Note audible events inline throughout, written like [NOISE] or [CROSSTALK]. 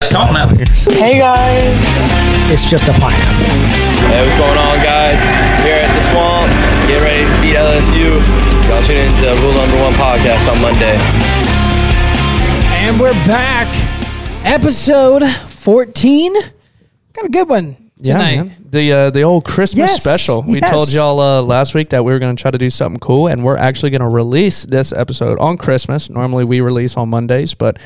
Come on now. Hey guys. It's just a pint. Hey, what's going on, guys? Here at the Swamp, get ready to beat LSU. Y'all tune in to Rule Number One podcast on Monday. And we're back. Episode 14. Got a good one tonight. man. The uh, the old Christmas Yes, special. We yes. told y'all uh, last week that we were going to try to do something cool, and we're actually going to release this episode on Christmas. Normally we release on Mondays, but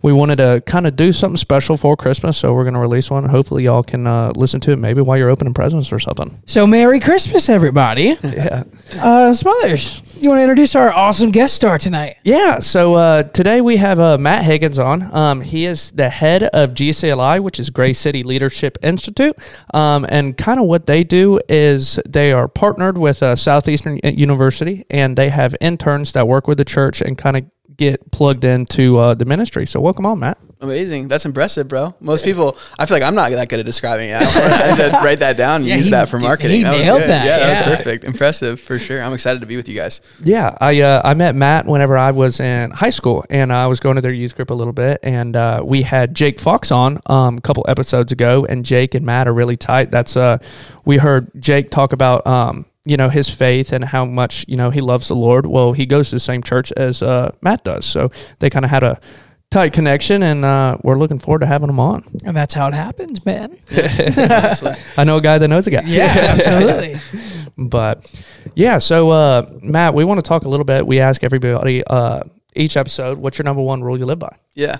we wanted to kind of do something special for Christmas, so we're going to release one. Hopefully, y'all can uh, listen to it maybe while you're opening presents or something. So, Merry Christmas, everybody. [LAUGHS] Yeah. Uh, Smothers, you want to introduce our awesome guest star tonight? Yeah, so uh, today we have uh, Matt Higgins on. Um, he is the head of GCLI, which is Grace City Leadership Institute. Um, and kind of what they do is they are partnered with uh, Southeastern University and they have interns that work with the church and kind of get plugged into uh, the ministry. So, welcome on, Matt. Amazing. That's impressive, bro. Most people, I feel like I'm not that good at describing it. I, I need to [LAUGHS] write that down and Yeah, use he- that for marketing. he that was nailed that, Yeah, that yeah. was perfect. Impressive for sure. I'm excited to be with you guys. Yeah, I uh, I met Matt whenever I was in high school, and I was going to their youth group a little bit, and uh, we had Jake Fox on um, a couple episodes ago, and Jake and Matt are really tight. That's uh, we heard Jake talk about um, you know his faith and how much you know he loves the Lord. Well, he goes to the same church as uh, Matt does, so they kind of had a tight connection, and uh, we're looking forward to having him on. And that's how it happens, man. [LAUGHS] I know a guy that knows a guy. Yeah, absolutely. [LAUGHS] But yeah, so uh, Matt, we want to talk a little bit. We ask everybody uh, each episode, what's your number one rule you live by? Yeah.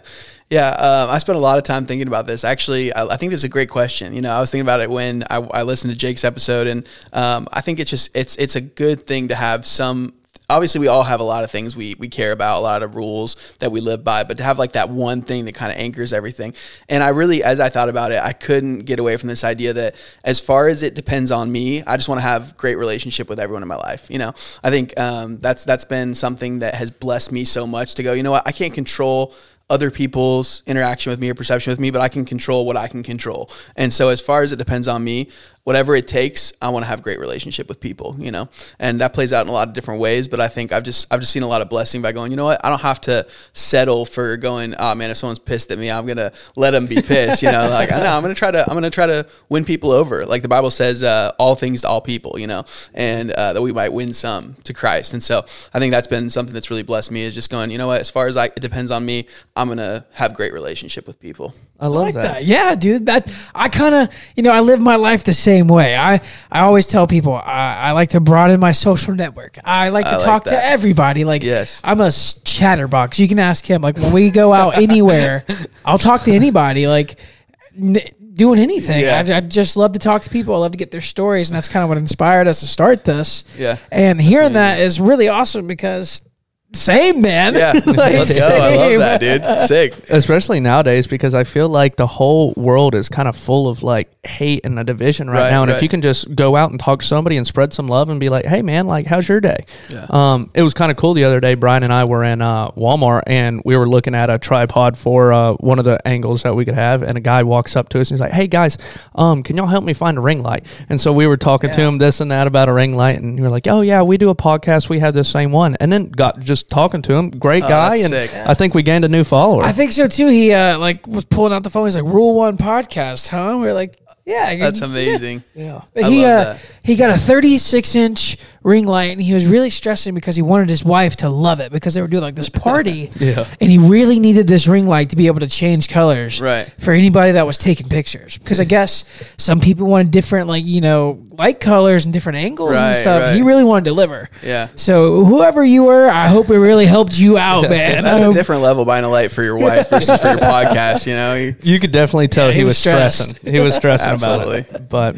Yeah. Um, I spent a lot of time thinking about this. Actually, I, I think this is a great question. You know, I was thinking about it when I, I listened to Jake's episode, and um, I think it's just it's it's a good thing to have some. Obviously, we all have a lot of things we we care about, a lot of rules that we live by, but to have like that one thing that kind of anchors everything. And I really, as I thought about it, I couldn't get away from this idea that as far as it depends on me, I just want to have great relationship with everyone in my life. You know, I think um, that's that's been something that has blessed me so much to go. You know what? I can't control other people's interaction with me or perception with me, but I can control what I can control. And so as far as it depends on me, whatever it takes, I want to have great relationship with people, you know? And that plays out in a lot of different ways, but I think I've just I've just seen a lot of blessing by going, you know what? I don't have to settle for going, oh man, if someone's pissed at me, I'm going to let them be [LAUGHS] pissed, you know? Like, I know I'm going to try to I'm going to try to win people over. Like the Bible says, uh, all things to all people, you know? And uh, that we might win some to Christ. And so I think that's been something that's really blessed me is just going, you know what? As far as I, it depends on me, I'm going to have great relationship with people. I love like that. Yeah, dude. That I kind of, you know, I live my life the same way. I I always tell people I, I like to broaden my social network. I like to I like talk to everybody. Like, Yes. I'm a s- chatterbox. You can ask him. Like when we go out [LAUGHS] anywhere, I'll talk to anybody. Like. N- Doing anything, Yeah. I, I just love to talk to people. I love to get their stories, and that's kind of what inspired us to start this. Yeah. and hearing that is really awesome because same man. Yeah. [LAUGHS] Like, Let's go. I love that, dude. Sick. Especially nowadays, because I feel like the whole world is kind of full of like hate and a division right, Right, now. And if you can just go out and talk to somebody and spread some love and be like, "Hey, man, like, how's your day?" Yeah. Um, it was kind of cool the other day. Brian and I were in uh, Walmart and we were looking at a tripod for uh, one of the angles that we could have. And a guy walks up to us and he's like, "Hey, guys, um, can y'all help me find a ring light?" And so we were talking to him this and that about a ring light, and we were like, "Oh yeah, we do a podcast. We have the same one." And then got just talking to him. Great guy, that's and sick. I think we gained a new follower. I think so too. He uh, like was pulling out the phone. He's like, "Rule One podcast, huh?" We are like, "Yeah, That's yeah." amazing. Yeah, but I he love uh, that. he got a 36 inch ring light, and he was really stressing because he wanted his wife to love it because they were doing like this party. [LAUGHS] Yeah. and he really needed this ring light to be able to change colors. Right. for anybody that was taking pictures because I guess some people wanted different like you know light colors and different angles and stuff. right. He really wanted to deliver. Yeah. So whoever you were, I hope it really helped you out, [LAUGHS] man. I That's a hope- different level buying a light for your wife [LAUGHS] versus for your podcast, you know? You- You could definitely tell Yeah, he, he was, was stressed. stressing. He was stressing about it. But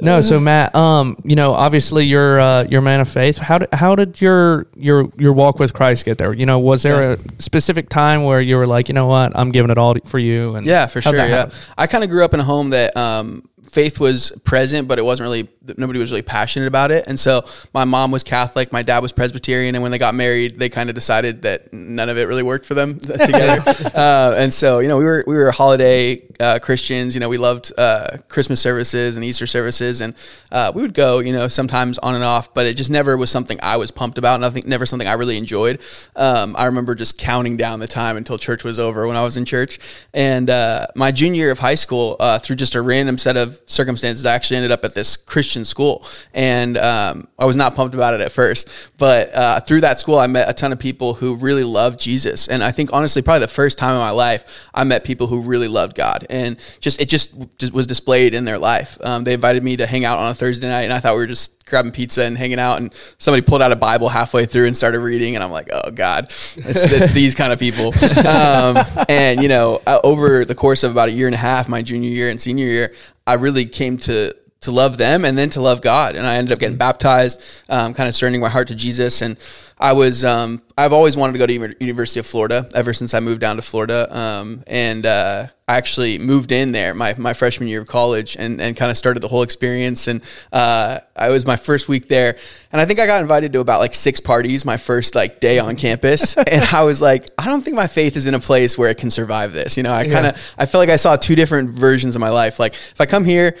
no, so Matt, um, you know, obviously you're uh, you're a man of faith. How did how did your your your walk with Christ get there? You know, was there a specific time where you were like, you know what, I'm giving it all for you? And Yeah, for sure. Yeah, happen? I kind of grew up in a home that um, faith was present, but it wasn't really nobody was really passionate about it. And so my mom was Catholic, my dad was Presbyterian, and when they got married, they kind of decided that none of it really worked for them [LAUGHS] together. [LAUGHS] uh, and so you know we were we were holiday uh, Christians. You know we loved uh, Christmas services and Easter services, and uh, we would go you know sometimes on and off, but it just never was something I was pumped about. Nothing, never something I really enjoyed. Um, I remember just counting down the time until church was over when I was in church. And uh, my junior year of high school, uh, through just a random set of circumstances, I actually ended up at this Christian school, and um, I was not pumped about it at first. But uh, through that school, I met a ton of people who really loved Jesus, and I think honestly, probably the first time in my life, I met people who really loved God, and just it just, just was displayed in their life. Um, they invited me to hang out on a Thursday night, and I thought we were just grabbing pizza and hanging out and somebody pulled out a bible halfway through and started reading and i'm like oh god. It's, it's [LAUGHS] these kind of people. Um, and you know uh, over the course of about a year and a half my junior year and senior year i really came to to love them and then to love god and i ended up getting baptized um, kind of surrendering my heart to jesus and I was um, I've always wanted to go to University of Florida ever since I moved down to Florida, um, and uh, I actually moved in there my, my freshman year of college and, and kind of started the whole experience. And uh, I was my first week there, and I think I got invited to about like six parties my first like day on campus, [LAUGHS] and I was like, I don't think my faith is in a place where it can survive this. You know, I kind of yeah. I felt like I saw two different versions of my life. Like if I come here,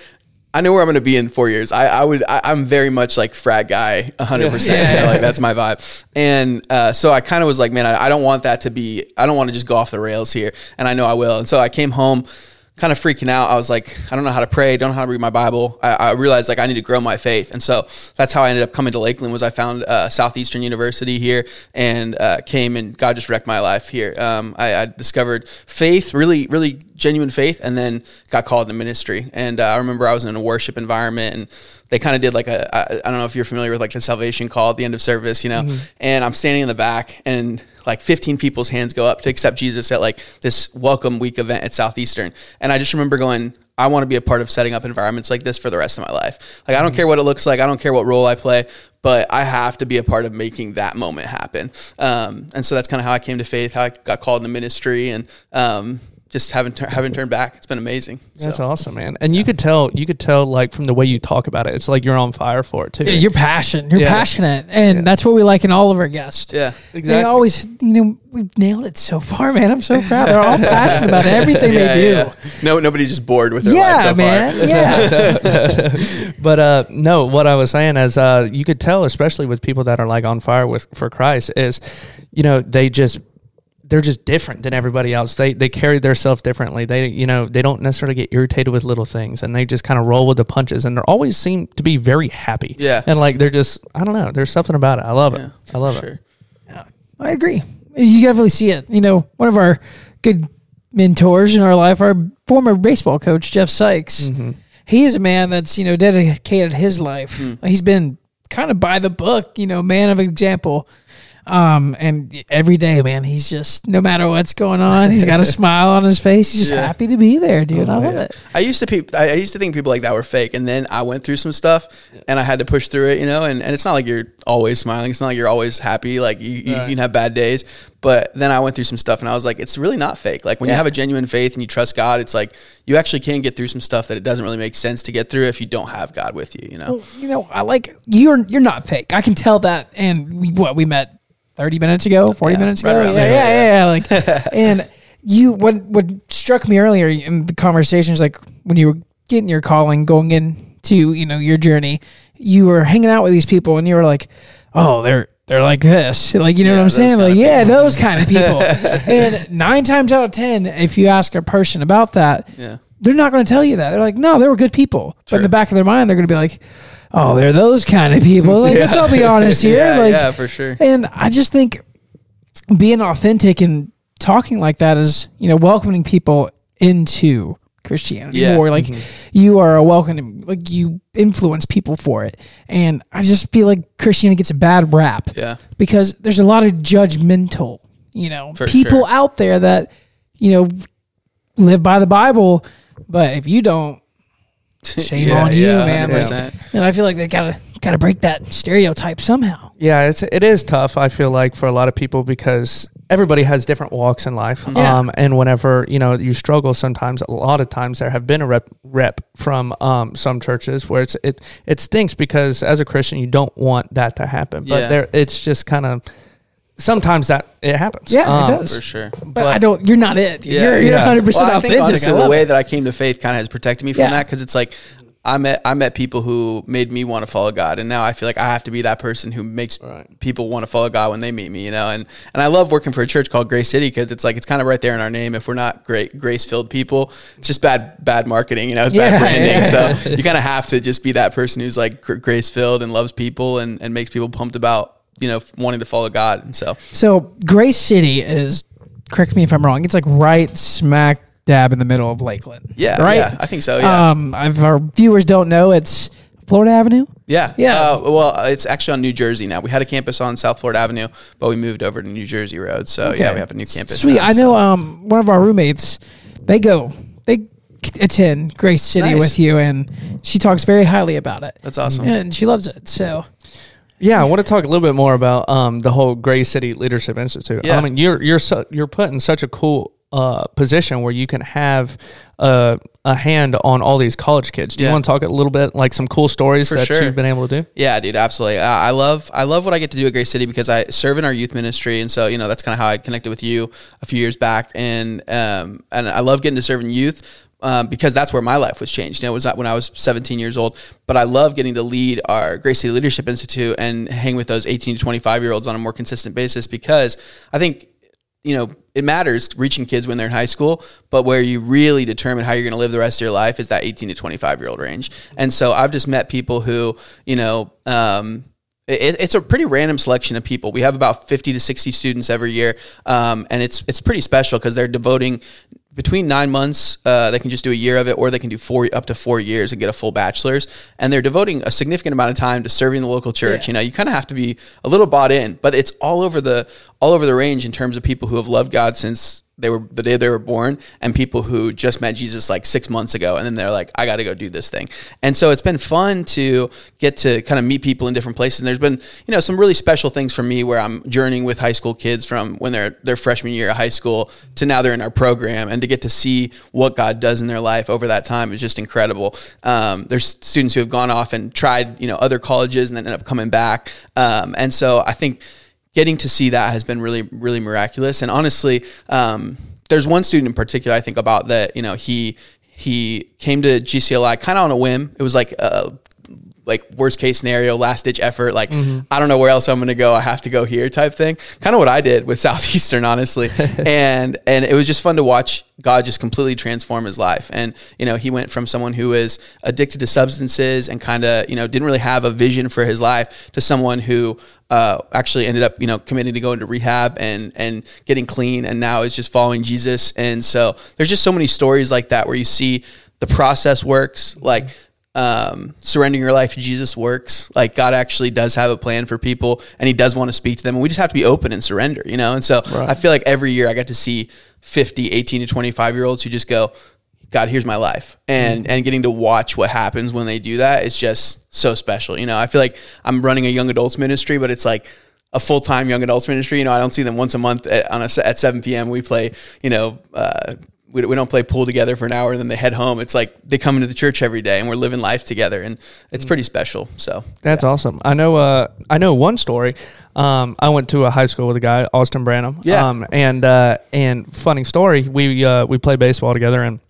I know where I'm going to be in four years. I, I would, I, am very much like frat guy, 100. percent yeah, Like that's my vibe. And uh, so I kind of was like, man, I, I don't want that to be. I don't want to just go off the rails here. And I know I will. And so I came home kind of freaking out. I was like, I don't know how to pray, don't know how to read my Bible. I, I, realized like I need to grow my faith, and so that's how I ended up coming to Lakeland. Was I found uh, Southeastern University here and uh, came and God just wrecked my life here. Um, I, I, discovered faith, really, really genuine faith, and then got called to ministry. And uh, I remember I was in a worship environment and they kind of did like a I, I don't know if you're familiar with like the salvation call at the end of service, you know. Mm-hmm. And I'm standing in the back and like 15 people's hands go up to accept Jesus at like this welcome week event at Southeastern. And I just remember going, I want to be a part of setting up environments like this for the rest of my life. Like I don't mm-hmm. care what it looks like, I don't care what role I play, but I have to be a part of making that moment happen. Um, and so that's kind of how I came to faith, how I got called into ministry, and um, just haven't haven't turned back. It's been amazing. That's so. awesome, man. And you could tell you could tell like from the way you talk about it, it's like you're on fire for it too. Yeah, you're passionate. You're yeah. passionate, and yeah. that's what we like in all of our guests. Yeah, exactly. They always, you know, we've nailed it so far, man. I'm so proud. They're all passionate about everything [LAUGHS] yeah, they do. No, nobody's just bored with their yeah, life so man. Far. Yeah, [LAUGHS] but uh, no, what I was saying is, uh, you could tell, especially with people that are like on fire with for Christ, is, you know, they just they're just different than everybody else. They they carry themselves differently. They you know they don't necessarily get irritated with little things, and they just kind of roll with the punches, and they always seem to be very happy. Yeah, and like they're just I don't know. There's something about it. I love it. I love sure. it. Yeah, I agree. You definitely see it. You know, one of our good mentors in our life, our former baseball coach Jeff Sykes. Mm-hmm. He's a man that's you know dedicated his life. Mm. He's been kind of by the book. You know, man of example um, and every day, man, he's just no matter what's going on, he's got a [LAUGHS] smile on his face. He's just yeah. happy to be there, dude. Oh, I love yeah. it. I used to pe- I used to think people like that were fake, and then I went through some stuff, and I had to push through it, you know. And, and it's not like you're always smiling. It's not like you're always happy. Like you, you, right. you can have bad days, but then I went through some stuff, and I was like, it's really not fake. Like when yeah. you have a genuine faith and you trust God, it's like you actually can get through some stuff that it doesn't really make sense to get through if you don't have God with you. You know. Well, you know, I like you're you're not fake. I can tell that, and we, what we met 30 minutes ago, 40 yeah, minutes ago. Right yeah, yeah, yeah, yeah, Like, [LAUGHS] and you, what, what struck me earlier in the conversation is like when you were getting your calling, going into, you know, your journey, you were hanging out with these people and you were like, oh, they're, they're like this. Like, you know yeah, what I'm saying? Like, yeah, those kind of people. [LAUGHS] and nine times out of 10, if you ask a person about that, yeah. they're not going to tell you that. They're like, no, they were good people. Sure. But in the back of their mind, they're going to be like, oh, they're those kind of people. Like, yeah. let's all be honest here. [LAUGHS] yeah, like, yeah, for sure. And I just think being authentic and talking like that is, you know, welcoming people into Christianity yeah. more. Like mm-hmm. you are a welcoming, like you influence people for it. And I just feel like Christianity gets a bad rap. Yeah. Because there's a lot of judgmental, you know, for people sure. out there that, you know, live by the Bible. But if you don't, [LAUGHS] Shame yeah, on you, yeah, man. Like, and I feel like they gotta gotta break that stereotype somehow. Yeah, it's it is tough. I feel like for a lot of people because everybody has different walks in life. Yeah. Um, and whenever, you know, you struggle sometimes, a lot of times there have been a rep, rep from um, some churches where it's, it, it stinks because as a Christian, you don't want that to happen. But there, it's just kind of, sometimes that it happens. Yeah, it Um, does. for sure. But, I don't. You're not it. Yeah. you're you're Yeah. 100 percent Well, I think authentic. honestly, I the way it. that I came to faith kind of has protected me from Yeah. that because it's like I met I met people who made me want to follow God, and now I feel like I have to be that person who makes people want to follow God when they meet me. You know, and and I love working for a church called Grace City because it's like it's kind of right there in our name. If we're not great grace filled people, it's just bad bad marketing. You know, it's Yeah, bad branding. yeah. So you kind of have to just be that person who's like grace filled and loves people and and makes people pumped about you know wanting to follow God. And so So Grace City is. Correct me if I'm wrong. It's like right smack dab in the middle of Lakeland. yeah, Right. yeah, I think so. Yeah. Um, if our viewers don't know, it's Florida Avenue. Yeah. Yeah. Uh, well, it's actually on New Jersey now. We had a campus on South Florida Avenue, but we moved over to New Jersey Road. So yeah, we have a new campus. Sweet. now, I know. so- Um, one of our roommates, they go, they attend Grace City Nice. with you, and she talks very highly about it. That's awesome. and she loves it. So Yeah, I want to talk a little bit more about um, the whole Grace City Leadership Institute. Yeah. I mean, you're you're su- you're put in such a cool uh, position where you can have uh, a hand on all these college kids. Do you want to talk a little bit like some cool stories For that sure. you've been able to do? Yeah, dude, absolutely. I I love I love what I get to do at Grace City because I serve in our youth ministry, and so you know that's kind of how I connected with you a few years back, and um and I love getting to serve in youth. Um, because that's where my life was changed. You know, it was when I was 17 years old. But I love getting to lead our Grace City Leadership Institute and hang with those 18 to 25 year olds on a more consistent basis. Because I think you know, it matters reaching kids when they're in high school, but where you really determine how you're going to live the rest of your life is that 18 to 25 year old range. And so I've just met people who, you know, um, it, it's a pretty random selection of people. We have about 50 to 60 students every year. Um, and it's, it's pretty special because they're devoting between nine months, uh, they can just do a year of it, or they can do four up to four years and get a full bachelor's. And they're devoting a significant amount of time to serving the local church. You know, you kind of have to be a little bought in, but it's all over the all over the range in terms of people who have loved God since they were the day they were born, and people who just met Jesus like six months ago, and then they're like, I got to go do this thing. And so it's been fun to get to kind of meet people in different places. And there's been you know some really special things for me where I'm journeying with high school kids from when they're their freshman year of high school to now they're in our program, and to get to see what God does in their life over that time is just incredible. Um, there's students who have gone off and tried you know other colleges and then end up coming back, um, and so I think getting to see that has been really really miraculous. And honestly, um, there's one student in particular I think about that you know he he came to GCLI kind of on a whim. It was like a like worst case scenario, last ditch effort. Like I don't know where else I'm going to go. I have to go here type thing. Kind of what I did with [LAUGHS] Southeastern, honestly. [LAUGHS] and and it was just fun to watch God just completely transform his life. And you know, he went from someone who was addicted to substances and kind of you know didn't really have a vision for his life to someone who uh, actually ended up you know committing to go into rehab and and getting clean and now is just following Jesus. And so there's just so many stories like that where you see the process works like um, surrendering your life to Jesus works. Like God actually does have a plan for people and he does want to speak to them. And we just have to be open and surrender, you know? And so I feel like every year I get to see 50, 18 to 25 year olds who just go, God, here's my life. And, and getting to watch what happens when they do that is just so special. You know, I feel like I'm running a young adults ministry, but it's like, a full time young adults ministry. You know, I don't see them once a month at, on a, at 7 p.m. We play, you know, uh, we, we don't play pool together for an hour and then they head home. It's like they come into the church every day and we're living life together and it's pretty special. So That's awesome. I know. Uh, I know one story. Um, I went to a high school with a guy, Austin Branham. Yeah. Um, and uh, and funny story. We uh, we played baseball together, and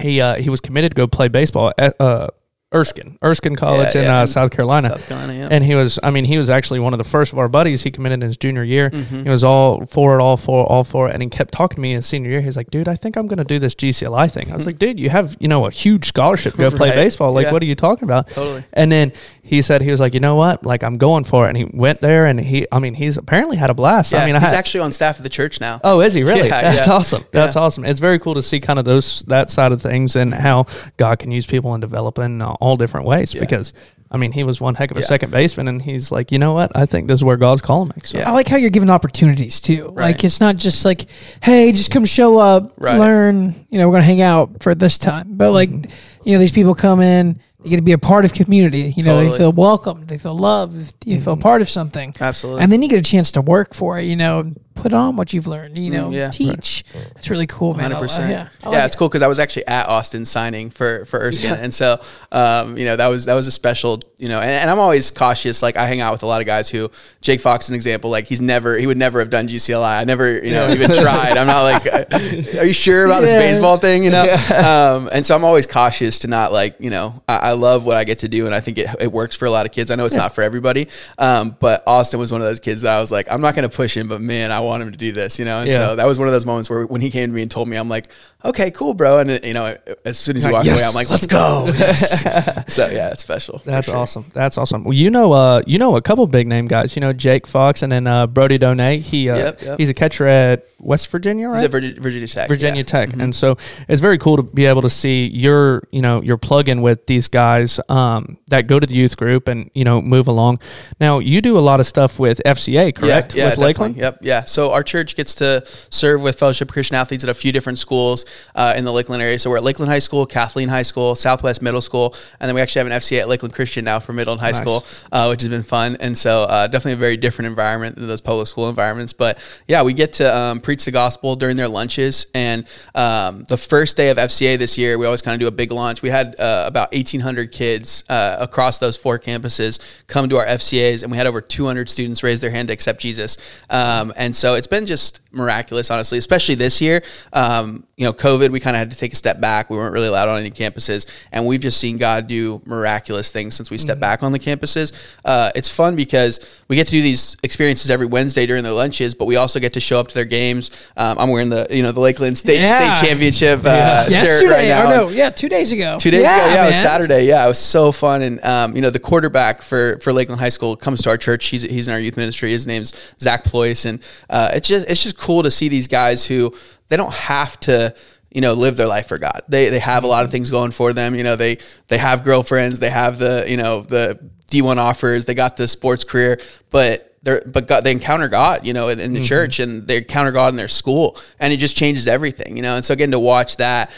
he uh, he was committed to go play baseball at uh, Erskine, Erskine College Yeah, in yeah. Uh, South Carolina. South Carolina, yeah. And he was. I mean, he was actually one of the first of our buddies. He committed in his junior year. Mm-hmm. He was all for it, all for, all for it, and he kept talking to me his senior year. He's like, "Dude, I think I'm going to do this GCLI thing." I was like, "Dude, you have you know a huge scholarship to go play [LAUGHS] baseball. Like, what are you talking about?" Totally. And then he said he was like, you know what? Like I'm going for it. And he went there and he, I mean, he's apparently had a blast. I mean, I he's had- actually on staff of the church now. Oh, is he really? [LAUGHS] Yeah, That's awesome. That's awesome. It's very cool to see kind of those that side of things and how God can use people in developing uh, all different ways. Because I mean, he was one heck of a Yeah. second baseman, and he's like, you know what? I think this is where God's calling me. So. Yeah. I like how you're given opportunities too. Like it's not just like, hey, just come show up, Right. learn. You know, we're gonna hang out for this time. But like, Mm-hmm. you know, these people come in, they get to be a part of community. You know, they feel welcome, they feel loved, you feel part of something. Absolutely. And then you get a chance to work for it. You know, put on what you've learned. You know, Mm, yeah. teach. That's really cool, man. Hundred I- percent. Yeah, I Yeah, like it's it. cool because I was actually at Austin signing for for Erskine, and so um, you know that was that was a special you know. And, and I'm always cautious. Like I hang out with a lot of guys who Jake Fox, an example. Like he's never he would never have done GCLI. I never you know even tried. I'm not like, [LAUGHS] are you sure about this baseball thing? You know. Um, and so I'm always cautious to not like you know. I, I love what I get to do, and I think it, it works for a lot of kids. I know it's not for everybody, um, but Austin was one of those kids that I was like, I'm not going to push him, but man, I want him to do this. You know. And Yeah. so that was one of those moments where when he came to me and told me, I'm like, okay, cool, bro. And you know, as soon as he walked away. I'm like, let's go. Yes. [LAUGHS] [LAUGHS] so yeah, it's special. That's sure. awesome. That's awesome. Well, you know, uh, you know a couple big name guys. You know Jake Fox and then uh, Brody Donay. He, uh, Yep, yep. he's a catcher at West Virginia, right? He's at Virginia, Virginia Tech. Virginia yeah. Tech, Mm-hmm. and so it's very cool to be able to see your, you know, your plug in with these guys um, that go to the youth group and you know move along. Now you do a lot of stuff with FCA, correct? Yeah, yeah, with Lakeland. Yep, yeah. So our church gets to serve with Fellowship Christian Athletes at a few different schools uh, in the Lakeland area. So we're at Lakeland High School, Kathleen High School, Southwest Middle School, and then we actually have an FCA at Lakeland Christian now for middle and high Nice. school, uh, which has been fun. And so uh, definitely a very different environment than those public school environments. But yeah, we get to um, preach the gospel during their lunches. And um, the first day of FCA this year, we always kind of do a big lunch. We had uh, about 1,800 kids uh, across those four campuses come to our FCAs, and we had over 200 students raise their hand to accept Jesus. Um, and so it's been just miraculous, honestly, especially this year. Um, you know, COVID, we kind of had to take a step back. We weren't really allowed on any campuses, and we've just seen God do miraculous things since we stepped back on the campuses. Uh, it's fun because we get to do these experiences every Wednesday during their lunches, but we also get to show up to their games. Um, I'm wearing the you know the Lakeland State Yeah. State Championship uh, shirt Yesterday, right now. no, yeah, two days ago. Two days ago, yeah, it was. Saturday. Yeah, it was so fun. And um, you know, the quarterback for for Lakeland High School comes to our church. He's he's in our youth ministry. His name's Zach Pleuss, and uh, it's just it's just cool to see these guys who they don't have to you know live their life for God. They they have a lot of things going for them. You know, they they have girlfriends. They have the you know the D1 offers. They got the sports career, but they're but God, they encounter God, you know, in, in the mm-hmm. church, and they encounter God in their school, and it just changes everything, you know. And so again, to watch that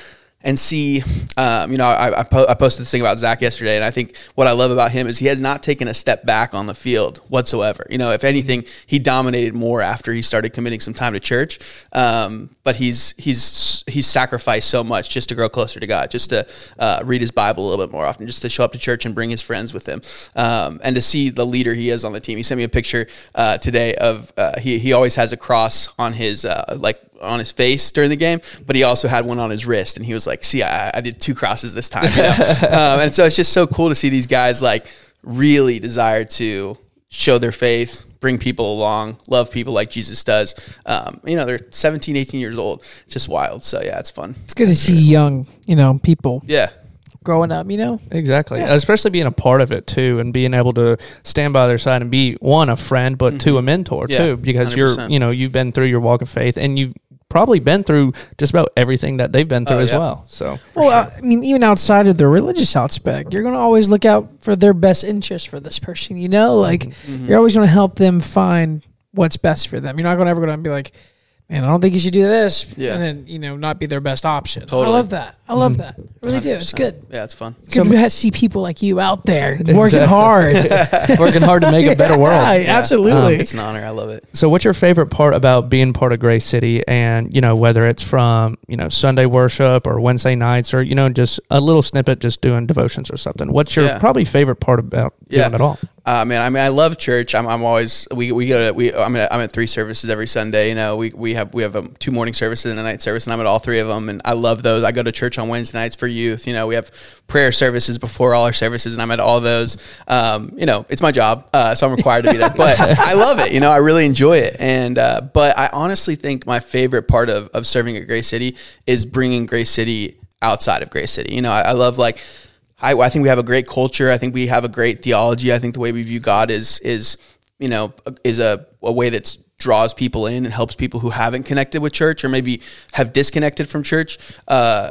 and see, um, you know, I, I, po- I posted this thing about Zach yesterday, and I think what I love about him is he has not taken a step back on the field whatsoever. You know, if anything, he dominated more after he started committing some time to church. Um, but he's he's he's sacrificed so much just to grow closer to God, just to uh, read his Bible a little bit more often, just to show up to church and bring his friends with him, um, and to see the leader he is on the team. He sent me a picture uh, today of uh, he he always has a cross on his uh, like on his face during the game, but he also had one on his wrist, and he was like, "See, I, I did two crosses this time," you know? [LAUGHS] um, and so it's just so cool to see these guys like really desire to show their faith, bring people along, love people like Jesus does. Um, you know, they're 17, 18 years old. It's just wild. So yeah, it's fun. It's good to see young, you know, people Yeah. growing up. You know, Exactly. Yeah. Especially being a part of it too and being able to stand by their side and be one a friend but two a mentor Mm-hmm. Yeah, too because you are 100%. you know you've been through your walk of faith and you've probably been through just about everything that they've been through Oh, as yeah. well. So well, uh, I mean, even outside of the religious aspect, you're going to always look out for their best interest for this person. You know, like Mm-hmm. you're always going to help them find what's best for them. You're not going to ever going to be like, man, I don't think you should do this, Yeah. and then you know not be their best option. Totally. I love that. I love that. I really do. It's 100%. good. Yeah, it's fun. It's good to see people like you out there [LAUGHS] working Exactly. hard. [LAUGHS] working hard to make a [LAUGHS] better world. Yeah, absolutely. Um, it's an honor. I love it. So, what's your favorite part about being part of Grace City? And you know, whether it's from you know Sunday worship or Wednesday nights, or you know, just a little snippet, just doing devotions or something. What's your Yeah. probably favorite part about Yeah. doing it all? Uh, man, I mean, I love church. I'm, I'm always we we go to we. I'm at, I'm at three services every Sunday. You know, we we have we have um, two morning services and a night service, and I'm at all three of them. And I love those. I go to church on Wednesday nights for youth. You know, we have prayer services before all our services, and I'm at all those. Um, you know, it's my job, uh, so I'm required to be there. But [LAUGHS] I love it. You know, I really enjoy it. And uh, but I honestly think my favorite part of of serving at Grace City is bringing Grace City outside of Grace City. You know, I, I love like. I, I think we have a great culture. I think we have a great theology. I think the way we view God is is you know is a, a way that draws people in and helps people who haven't connected with church or maybe have disconnected from church uh,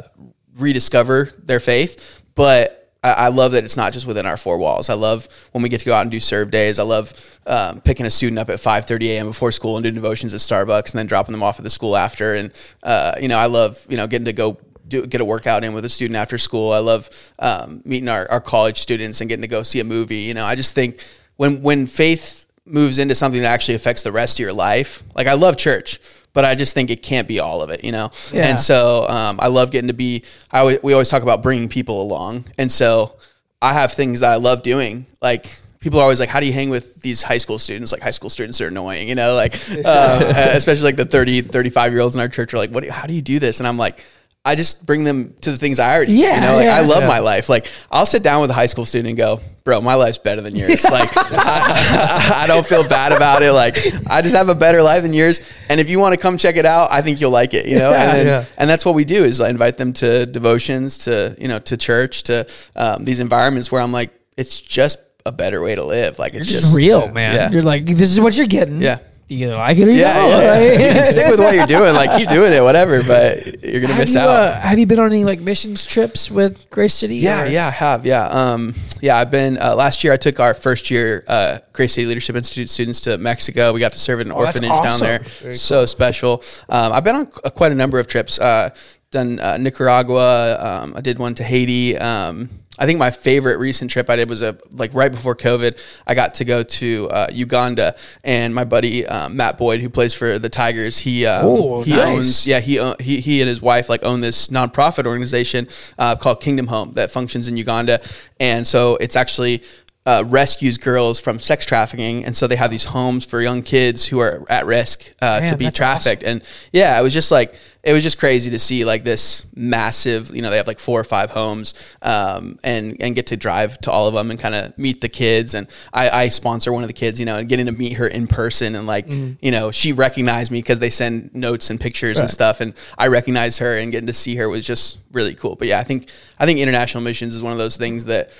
rediscover their faith. But I, love that it's not just within our four walls. I love when we get to go out and do serve days. I love um, picking a student up at 5:30 a.m. before school and doing devotions at Starbucks and then dropping them off at the school after. And uh, you know, I love you know getting to go do, get a workout in with a student after school. I love um, meeting our, our college students and getting to go see a movie. You know, I just think when when faith moves into something that actually affects the rest of your life. Like I love church, but I just think it can't be all of it, you know? Yeah. And so um, I love getting to be, I always, we always talk about bringing people along. And so I have things that I love doing. Like people are always like, how do you hang with these high school students? Like high school students are annoying, you know, like, [LAUGHS] uh, especially like the 30, 35 year olds in our church are like, what, do, how do you do this? And I'm like, I just bring them to the things I already, Yeah, you know, like yeah. I love Yeah. my life. Like I'll sit down with a high school student and go, bro, my life's better than yours. [LAUGHS] Like I, [LAUGHS] I don't feel bad about it. Like I just have a better life than yours. And if you want to come check it out, I think you'll like it, you know? and, then, Yeah. and that's what we do is I invite them to devotions, to, you know, to church, to um, these environments where I'm like, it's just a better way to live. Like it's It's just real, yeah, man. Yeah. You're like, this is what you're getting. Yeah. You either like it or you yeah, don't. yeah. Like- [LAUGHS] You can stick with what you're doing. Like keep doing it, whatever, but you're going to have miss you, out. uh, have you been on any like missions trips with Grace City? Yeah, or- yeah, I have. Yeah. Um, yeah, I've been, uh, last year I took our first year, uh, Grace City Leadership Institute students to Mexico. We got to serve in an Oh, orphanage down awesome. there. So special. Um, I've been on uh, quite a number of trips, uh, done, uh, Nicaragua. Um, I did one to Haiti. Um, I think my favorite recent trip I did was a like right before COVID. I got to go to uh, Uganda, and my buddy um, Matt Boyd, who plays for the Tigers, he um, Oh, he nice. owns yeah he own- he he and his wife like own this nonprofit organization uh, called Kingdom Home that functions in Uganda, and so it's actually. Uh, rescues girls from sex trafficking, and so they have these homes for young kids who are at risk uh, Man, to be trafficked. And yeah, it was just like it was just crazy to see like this massive. You know, they have like four or five homes, um, and and get to drive to all of them and kind of meet the kids. And I, I sponsor one of the kids, you know, and getting to meet her in person and like you know she recognized me because they send notes and pictures and stuff, and I recognized her and getting to see her was just really cool. But yeah, I think I think international missions is one of those things that.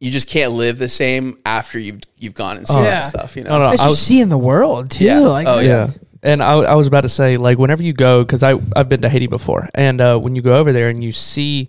You just can't live the same after you've you've gone and seen Yeah. that stuff, you know. Oh, no, It's I just was- seeing the world too. Yeah. Like, Oh, yeah. And I, I was about to say, like, whenever you go, because I I've been to Haiti before, and uh, when you go over there and you see,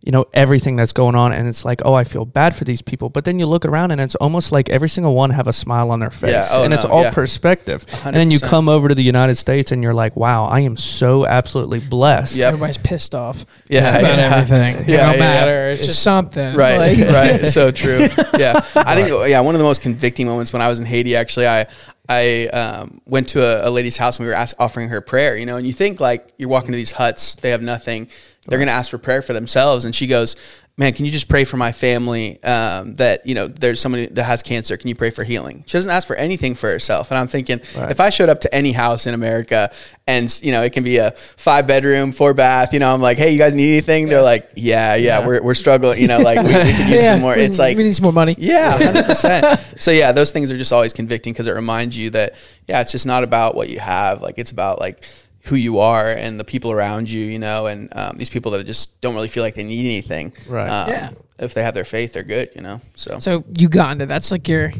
you know, everything that's going on, and it's like, oh, I feel bad for these people, but then you look around and it's almost like every single one have a smile on their face, Yeah. Oh, and it's no. all Yeah. perspective. And then you come over to the United States and you're like, wow, I am so absolutely blessed. Yeah. everybody's pissed off. Yeah, about yeah. everything. [LAUGHS] It Yeah, don't yeah, matter. It's just something. right Like- right [LAUGHS] so true yeah i think yeah one of the most convicting moments when i was in haiti actually i i um, went to a, a lady's house and we were ask, offering her prayer you know and you think like you're walking to these huts they have nothing. They're going to ask for prayer for themselves. And she goes man can you just pray for my family um, that you know there's somebody that has cancer. Can you pray for healing? She doesn't ask for anything for herself. And i'm thinking if i showed up to any house in america and you know it can be a five bedroom four bath you know i'm like hey you guys need anything? They're like yeah yeah, We're, we're struggling you know like we, we could use [LAUGHS] Yeah, some more. We- it's like we need some more money. yeah, hundred percent. So yeah, those things are just always convicting because it reminds you that yeah, it's just not about what you have. Like it's about like who you are and the people around you. You know, and um, these people that just don't really feel like they need anything. Right. Um, Yeah. If they have their faith, they're good. You know. So, So Uganda, that's like your.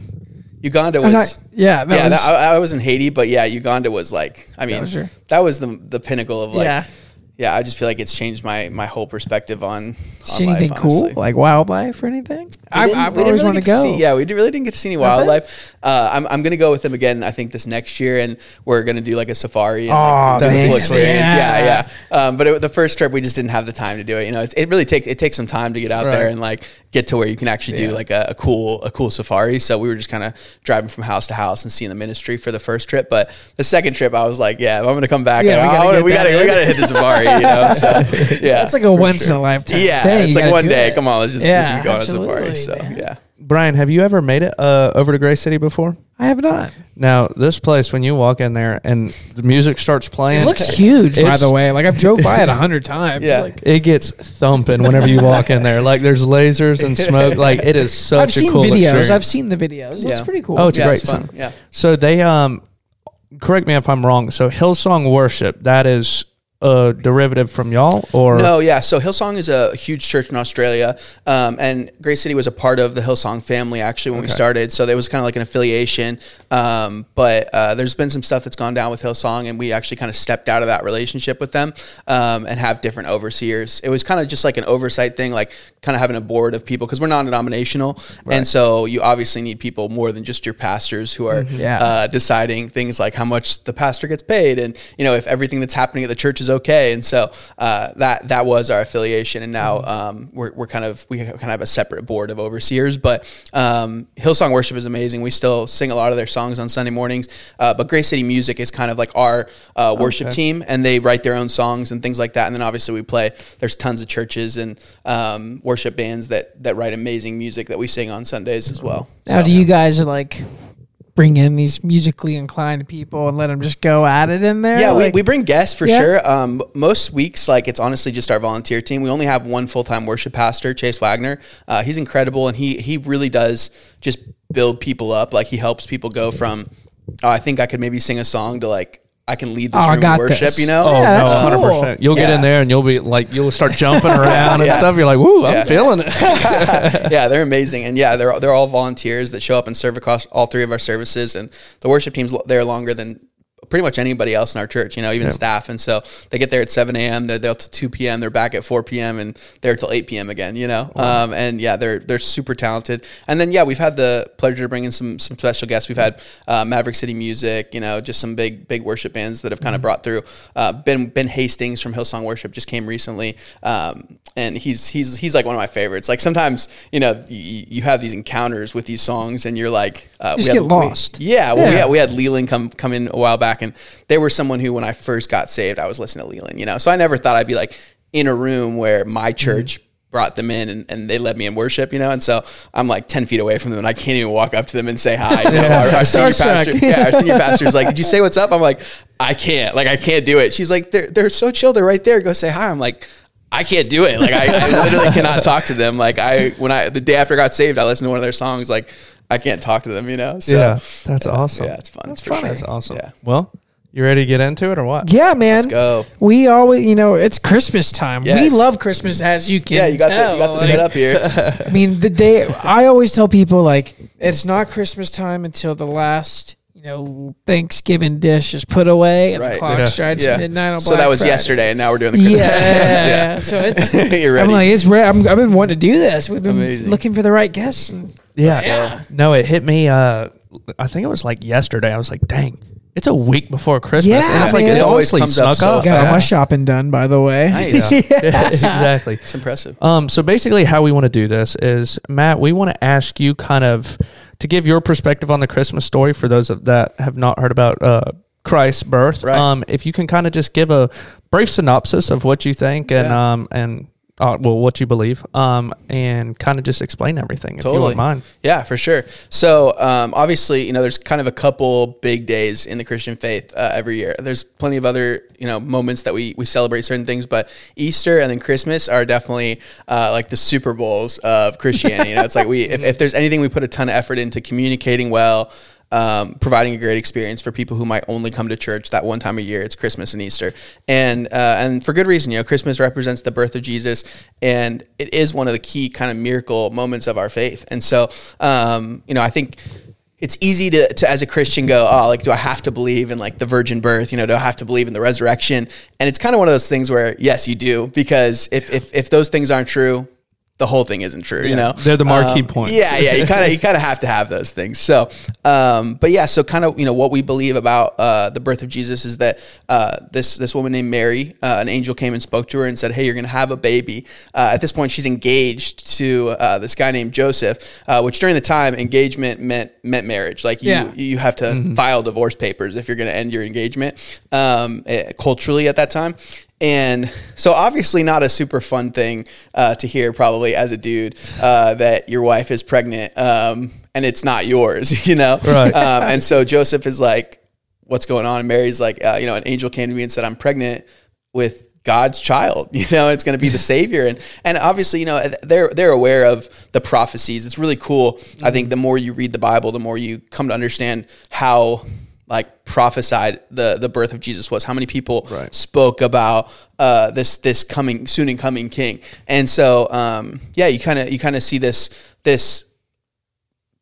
Uganda was. not- yeah, that yeah, was, that, I, I was in Haiti, but yeah, Uganda was like, I mean, was your- that was the the pinnacle of like, Yeah. Yeah. I just feel like it's changed my my whole perspective on. see on anything life, cool like wildlife or anything? I, I always really wanted to go. see- yeah, we really didn't get to see any wildlife. Uh, I'm, I'm going to go with them again. I think this next year, and we're going to do like a safari and Oh, like, full nice. experience. Yeah. Yeah, yeah. Um, but it, the first trip, we just didn't have the time to do it. You know, it's, it really takes it takes some time to get out there and like get to where you can actually do like a, a cool a cool safari. So we were just kind of driving from house to house and seeing the ministry for the first trip. But the second trip, I was like, yeah, I'm going to come back. Yeah, we gotta I we got to we got to hit the safari. You know, so [LAUGHS] yeah, That's like a once in a lifetime. yeah, thing. it's You like one day. it. Come on, let's just, Yeah, let's just go on a safari. absolutely, So man. yeah. Brian, have you ever made it uh, over to Grace City before? I have not. Now, this place, when you walk in there and the music starts playing, It looks huge, by the way. Like I've drove by it a hundred times. Yeah. Like, It gets thumping whenever you walk in there. Like there's lasers and smoke. Like it is such I've a seen cool videos. experience. I've seen the videos. It looks Yeah. pretty cool. Oh, it's yeah, great. It's fun. So- Yeah. So they um correct me if I'm wrong. So Hillsong Worship, that is a derivative from y'all or No, yeah. So Hillsong is a huge church in Australia, um, and Grace City was a part of the Hillsong family actually when we started. So there was kind of like an affiliation, um, but uh, there's been some stuff that's gone down with Hillsong, and we actually kind of stepped out of that relationship with them um, and have different overseers. It was kind of just like an oversight thing, like kind of having a board of people because we're non-denominational, and so you obviously need people more than just your pastors who are Yeah. uh, deciding things like how much the pastor gets paid, and you know if everything that's happening at the church is is okay. And so uh, that that was our affiliation, and now um, we're, we're kind of we kind of have a separate board of overseers. But um, Hillsong Worship is amazing. We still sing a lot of their songs on Sunday mornings. Uh, but Grace City Music is kind of like our uh, worship Okay. team, and they write their own songs and things like that. And then obviously we play. There's tons of churches and um, worship bands that that write amazing music that we sing on Sundays as well. How So- do you guys like bring in these musically inclined people and let them just go at it in there? Yeah, Like- we, we bring guests for Yeah. sure. Um, most weeks, like it's honestly just our volunteer team. We only have one full time worship pastor, Chase Wagner. Uh, he's incredible, and he he really does just build people up. Like he helps people go from, oh, I think I could maybe sing a song to like I can lead this Oh, I room in got worship. this. You know? Oh Yeah, that's no, hundred cool. percent. You'll get in there and you'll be like, you'll start [LAUGHS] jumping around and Yeah. stuff. You're like, woo, I'm Yeah. feeling it. [LAUGHS] yeah, they're amazing, and yeah, they're they're all volunteers that show up and serve across all three of our services, and the worship team's there longer than pretty much anybody else in our church, you know, even staff, and so they get there at seven a.m. They're there till two p.m. They're back at four p.m. and they're till eight p.m. again, you know, um, and yeah, they're they're super talented, and then yeah, we've had the pleasure to bring in some some special guests. We've had uh, Maverick City Music, you know, just some big big worship bands that have kind of brought through. Uh, ben Ben Hastings from Hillsong Worship just came recently, um, and he's he's he's like one of my favorites. Like sometimes you know you, you have these encounters with these songs, and you're like, uh, Just we get lost. We, yeah, well, we Yeah. had we had Leland come come in a while back, and they were someone who when I first got saved, I was listening to Leland. You know, so I never thought I'd be like in a room where my mm-hmm. church. Brought them in and, and they led me in worship, you know, and so I'm like ten feet away from them, and I can't even walk up to them and say hi. You know, our, our senior pastor, [LAUGHS] yeah, our senior pastor's like, "Did you say what's up?" I'm like, "I can't, like, I can't do it." She's like, "They're they're so chill, they're right there. Go say hi." I'm like, I can't do it. Like I, I literally cannot talk to them. Like I when I the day after I got saved, I listened to one of their songs. Like I can't talk to them. You know. So, yeah, that's awesome. Yeah, it's fun. That's for funny. sure. That's awesome. Yeah. Well, you ready to get into it or what? Yeah, man. Let's go. We always, you know, it's Christmas time. We love Christmas, as you can Yeah, you got tell. the you got the Like, setup here. [LAUGHS] I mean, the day I always tell people like it's not Christmas time until the last, you know, Thanksgiving dish is put away and the Right. clock Yeah. strikes yeah. midnight on so Black that was Friday. yesterday, and now we're doing the Yeah, Christmas. [LAUGHS] yeah. So it's. [LAUGHS] You're ready. I'm like, it's rare. I'm, I've been wanting to do this. We've been Amazing. looking for the right guests. And Yeah. Yeah. No, it hit me. Uh, I think it was like yesterday. I was like, dang, it's a week before Christmas. Yeah, and it's like man. it It always honestly comes up snuck so up. got all my fast. shopping done, by the way. Nice. [LAUGHS] exactly. It's impressive. Um, so basically, how we want to do this is, Matt, we want to ask you kind of to give your perspective on the Christmas story for those of, that have not heard about uh, Christ's birth. Right. Um, if you can kind of just give a brief synopsis of what you think and Yeah. um and uh, well, what you believe, um, and kind of just explain everything if you Totally. wouldn't mind. Yeah, for sure. So um, obviously, you know, there's kind of a couple big days in the Christian faith uh, every year. There's plenty of other, you know, moments that we we celebrate certain things, but Easter and then Christmas are definitely uh, like the Super Bowls of Christianity. you know, it's like we if, if there's anything we put a ton of effort into communicating well. Um, providing a great experience for people who might only come to church that one time a year. It's Christmas and Easter, and uh, and for good reason. You know, Christmas represents the birth of Jesus, and it is one of the key kind of miracle moments of our faith. And so, um, you know, I think it's easy to, to as a Christian go, oh, like, do I have to believe in like the virgin birth? You know, do I have to believe in the resurrection? And it's kind of one of those things where yes, you do, because if if if those things aren't true, the whole thing isn't true. You know, They're the marquee Um, points. Yeah, yeah, you kind of you kind of have to have those things. So, um, but yeah, so kind of you know what we believe about uh, the birth of Jesus is that uh, this this woman named Mary, uh, an angel came and spoke to her and said, "Hey, you're going to have a baby." Uh, at this point, she's engaged to uh, this guy named Joseph, uh, which during the time engagement meant meant marriage. Like you Yeah. you have to file divorce papers if you're going to end your engagement um, eh, culturally at that time. And so, obviously, not a super fun thing uh, to hear, probably as a dude, uh, that your wife is pregnant um, and it's not yours, [LAUGHS] you know? Right. Um, and so Joseph is like, "What's going on?" And Mary's like, uh, "You know, an angel came to me and said I'm pregnant with God's child. [LAUGHS] You know, it's going to be the Savior." And and obviously, you know, they're they're aware of the prophecies. It's really cool. I think the more you read the Bible, the more you come to understand how like prophesied the the birth of Jesus was. How many people Right. spoke about uh, this this coming soon and coming King? And so, um, yeah, you kind of you kind of see this this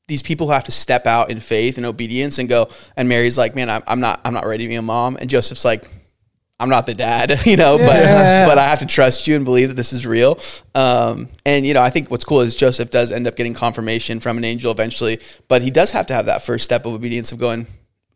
these people who have to step out in faith and obedience and go. And Mary's like, man, I'm, I'm not I'm not ready to be a mom. And Joseph's like. I'm not the dad, [LAUGHS] you know, Yeah. but [LAUGHS] but I have to trust you and believe that this is real. Um, and you know, I think what's cool is Joseph does end up getting confirmation from an angel eventually, but he does have to have that first step of obedience of going,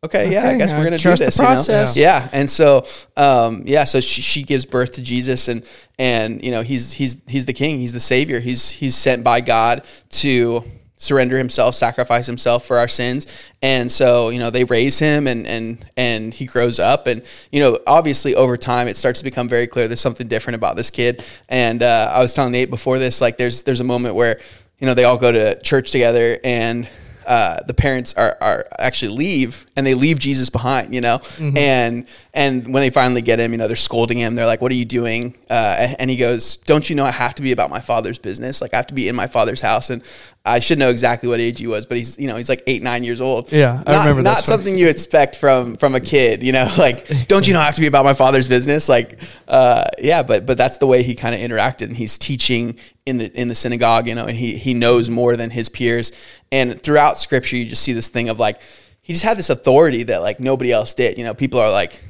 okay, yeah, I guess we're gonna do this. you know? process. Yeah, and so um, yeah, so she, she gives birth to Jesus, and and you know he's he's he's the king, he's the savior, he's he's sent by God to surrender himself, sacrifice himself for our sins, and so you know they raise him, and and and he grows up, and you know obviously over time it starts to become very clear there's something different about this kid, and uh, I was telling Nate before this, like there's there's a moment where you know they all go to church together and uh, the parents are, are actually leave and they leave Jesus behind, you know, Mm-hmm. and and when they finally get him, you know, they're scolding him. They're like, "What are you doing?" Uh, and he goes, "Don't you know I have to be about my father's business? Like I have to be in my father's house." And I should know exactly what age he was, but he's you know he's like eight nine years old. Yeah, I not, remember that Not something you expect from from a kid, you know. [LAUGHS] Like, don't you know I have to be about my father's business? Like, uh, yeah, but but that's the way he kind of interacted, and he's teaching in the in the synagogue, you know, and he he knows more than his peers. And throughout Scripture, you just see this thing of like he just had this authority that like nobody else did. You know, people are like,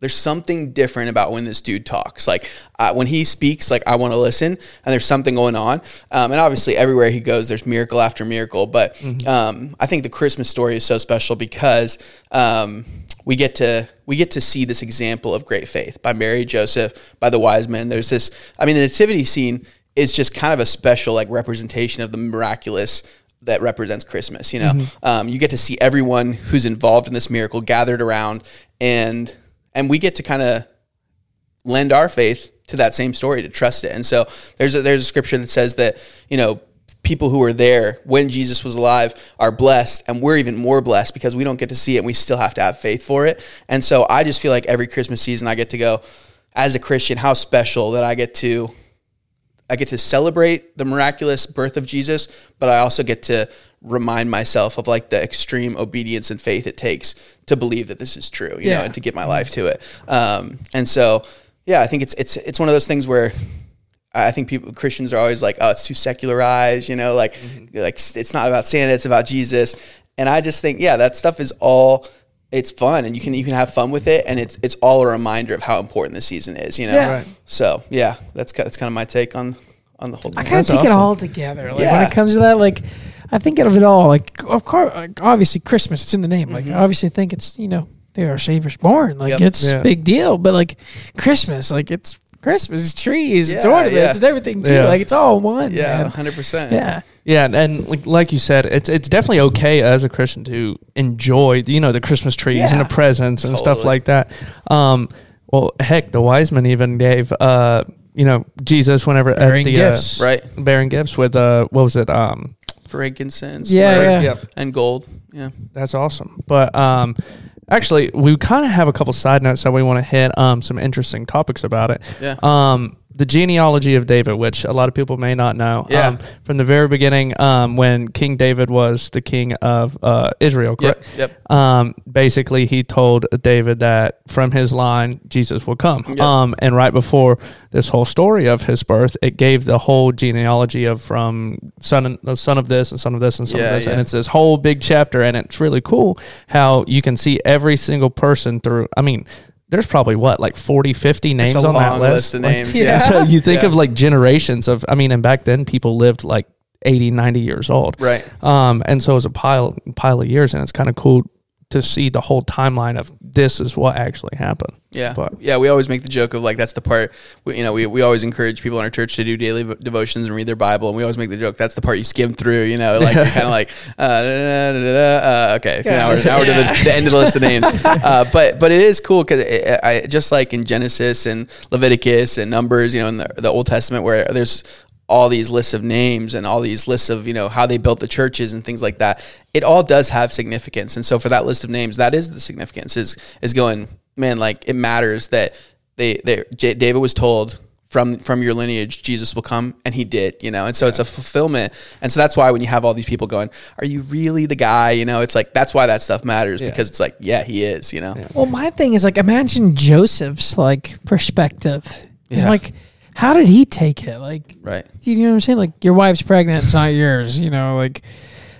there's something different about when this dude talks. Like uh, when he speaks, like I want to listen, and there's something going on. Um, and obviously, everywhere he goes, there's miracle after miracle. But um, I think the Christmas story is so special because um, we get to we get to see this example of great faith by Mary, Joseph, by the wise men. There's this. I mean, the nativity scene is just kind of a special like representation of the miraculous that represents Christmas. You know, um, you get to see everyone who's involved in this miracle gathered around, and and we get to kind of lend our faith to that same story to trust it. And so there's a, there's a scripture that says that you know people who were there when Jesus was alive are blessed, and we're even more blessed because we don't get to see it, and we still have to have faith for it. And so I just feel like every Christmas season I get to go as a Christian, how special that I get to I get to celebrate the miraculous birth of Jesus, but I also get to remind myself of like the extreme obedience and faith it takes to believe that this is true, you Yeah. know, and to give my life to it. Um, and so, yeah, I think it's it's it's one of those things where I think people Christians are always like, oh, it's too secularized, you know, like like it's not about Santa, it's about Jesus. And I just think, yeah, that stuff is all it's fun and you can you can have fun with it and it's it's all a reminder of how important this season is, you know. Yeah. Right. So yeah, that's ki- that's kind of my take on on the whole thing. I kind of That's take it all together. Like when it comes to that, like I think out of it all. Like of course, like, obviously Christmas. It's in the name. Like I obviously think it's you know they our Savior's born. Like Yep. it's Yeah. a big deal. But like Christmas, like it's Christmas, it's trees, it's Yeah, ornaments, yeah. it's everything too. Yeah. Like it's all one. Yeah, hundred percent. yeah. Yeah, and, and like, like you said, it's it's definitely okay as a Christian to enjoy you know the Christmas trees and the presents and stuff like that. Um, well, heck, the wise men even gave uh you know Jesus whenever Bearing at the gifts. Right. uh, bearing gifts with uh what was it um Frankincense. Yeah, myrrh, yeah. Yep. And gold. Yeah. That's awesome. But um, actually, we kind of have a couple side notes that we want to hit. Um, some interesting topics about it. Yeah. Um, the genealogy of David, which a lot of people may not know. Yeah. Um, from the very beginning, um, when King David was the king of uh, Israel, Yep. correct? Yep. Um, basically, he told David that from his line, Jesus would come. Yep. Um, and right before this whole story of his birth, it gave the whole genealogy of from son and son of this and son of this and son Yeah, of this, and it's this whole big chapter, and it's really cool how you can see every single person through. I mean. There's probably what like 40, 50 names on that list. list of Like. [LAUGHS] Yeah. Yeah. so you think Yeah. of like generations of, I mean, and back then people lived like 80, 90 years old. Right. Um, and so it was a pile, pile of years and it's kind of cool to see the whole timeline of this is what actually happened. Yeah, But- yeah. We always make the joke of like that's the part. We, you know, we, we always encourage people in our church to do daily v- devotions and read their Bible, and we always make the joke that's the part you skim through. You know, like kind of like, uh, da, da, da, da, da, uh, okay, now we're now we're to the, the end of the list of names. [LAUGHS] Uh, but but it is cool because I just like in Genesis and Leviticus and Numbers, you know, in the, the Old Testament where there's all these lists of names and all these lists of you know how they built the churches and things like that it all does have significance. And so for that list of names that is the significance is is going man like it matters that they they J- david was told from from your lineage jesus will come and he did you know? And so it's a fulfillment. And so that's why when you have all these people going are you really the guy? You know it's like that's why that stuff matters because it's like yeah he is you know? Well, my thing is like imagine Joseph's like perspective. Yeah. Like, how did he take it? Like, right you know what I'm saying? Like, your wife's pregnant, it's not yours. You know, like,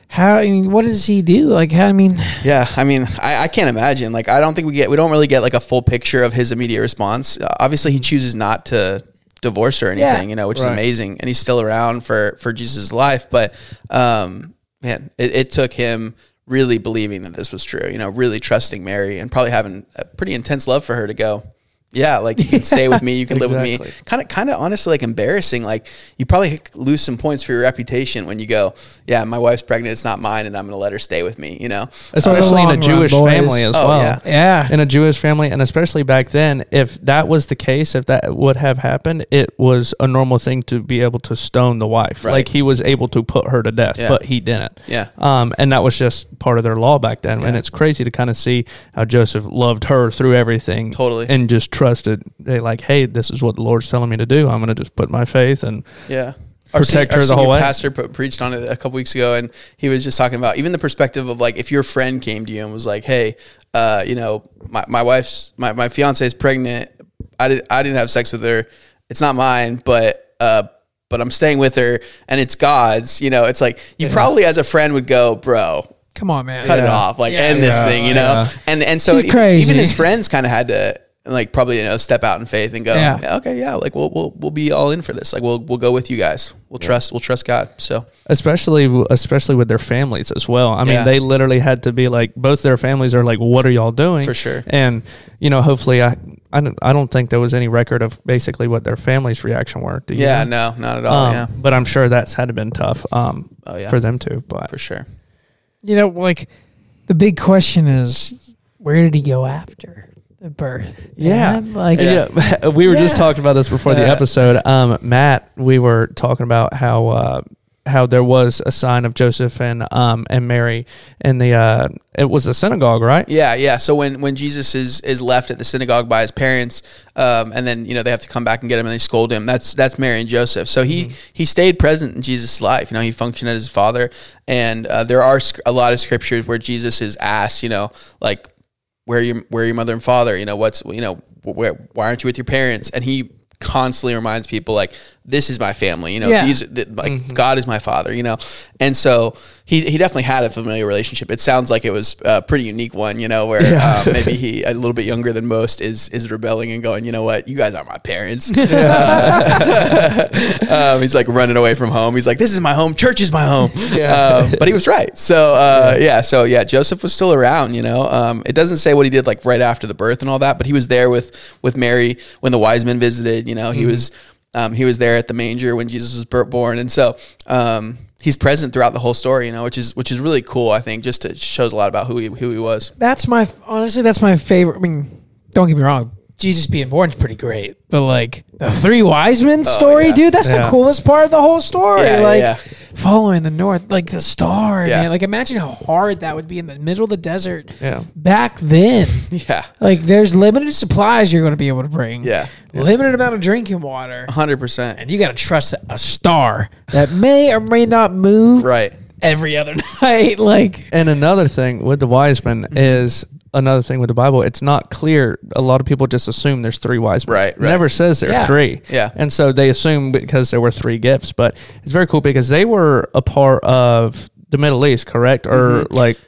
how? I mean, what does he do? Like, how? I mean, [LAUGHS] Yeah, I mean, I, I can't imagine. Like, I don't think we get, we don't really get like a full picture of his immediate response. Uh, obviously, he chooses not to divorce or anything, Yeah. you know, which is amazing, and he's still around for for Jesus' life. But, um, man, it, it took him really believing that this was true. You know, really trusting Mary and probably having a pretty intense love for her to go. Yeah, like you can stay with me, you can live with me. Kind of, kind of, honestly, like embarrassing. Like you probably lose some points for your reputation when you go, "Yeah, my wife's pregnant; it's not mine, and I'm going to let her stay with me." You know, especially in a Jewish boys. family as Oh, well. yeah. Yeah. in a Jewish family, and especially back then, if that was the case, if that would have happened, it was a normal thing to be able to stone the wife. Right. Like he was able to put her to death, Yeah. but he didn't. Yeah. Um, and that was just part of their law back then. And it's crazy to kind of see how Joseph loved her through everything, Totally. and just trusted. They like, hey, this is what the Lord's telling me to do. I'm going to just put my faith and Yeah. Protect sen- her the whole way. Pastor pre- preached on it a couple weeks ago, and he was just talking about even the perspective of like if your friend came to you and was like, "Hey, uh, you know, my, my wife's my my fiance is pregnant. I did I didn't have sex with her. It's not mine, but uh, but I'm staying with her, and it's God's. You know, it's like you probably as a friend would go, bro, Come on, man. cut it off, like Yeah. end this Yeah, thing, you know. yeah. And and so He's crazy. even his friends kind of had to like probably you know step out in faith and go, Yeah. yeah. okay, yeah, like we'll we'll we'll be all in for this. Like we'll we'll go with you guys. We'll trust we'll trust God. So especially especially with their families as well. I mean, Yeah. they literally had to be like both their families are like, "What are y'all doing?" For sure. And you know, hopefully, I I don't I don't think there was any record of basically what their family's reaction were. Do you yeah, know? no, not at all. Um, yeah, But I'm sure that's had to been tough. Um, Oh, yeah. for them too. But for sure. You know, like the big question is, where did he go after the birth? Yeah. Man, like yeah, [LAUGHS] we were just talking about this before the episode. Um, Matt, we were talking about how uh, how there was a sign of Joseph and um and Mary in the uh it was the synagogue, right? Yeah, yeah. So when when Jesus is is left at the synagogue by his parents, um, and then you know they have to come back and get him and they scold him. That's that's Mary and Joseph. So he he stayed present in Jesus' life. You know, he functioned as his father. And uh, there are a lot of scriptures where Jesus is asked, you know, like where are your where are your mother and father? You know, what's you know where why aren't you with your parents? And he constantly reminds people like this is my family you know Yeah. these th- like mm-hmm. god is my father you know and so he, he definitely had a familiar relationship. It sounds like it was a pretty unique one you know where Yeah. um, maybe [LAUGHS] he a little bit younger than most is is rebelling and going you know what? You guys aren't my parents. [LAUGHS] [LAUGHS] Um, he's like running away from home. He's like this is my home. Church is my home. Yeah. um, but he was right. So uh, yeah. so yeah joseph was still around you know. Um, it doesn't say what he did like right after the birth and all that but he was there with with mary when the wise men visited you know. He was um, he was there at the manger when jesus was born. And so um, he's present throughout the whole story you know which is which is really cool i think just it shows a lot about who he who he was that's my honestly that's my favorite. I mean, don't get me wrong. Jesus being born is pretty great, but like the three wise men story, Oh, yeah. dude, that's Yeah. the coolest part of the whole story. Yeah, yeah, like yeah. following the north, like the star, Yeah. man. Like imagine how hard that would be in the middle of the desert. Yeah. Back then, [LAUGHS] yeah like there's limited supplies you're going to be able to bring. Yeah. Limited amount of drinking water, 100% and you got to trust a star that may or may not move right Mm-hmm. every other [LAUGHS] night. Like And another thing with the wise men is another thing with the Bible. It's not clear. A lot of people just assume there's three wise men. Right, right. never says there are Yeah. three. Yeah. And so they assume because there were three gifts. But it's very cool because they were a part of the Middle East, correct? Or like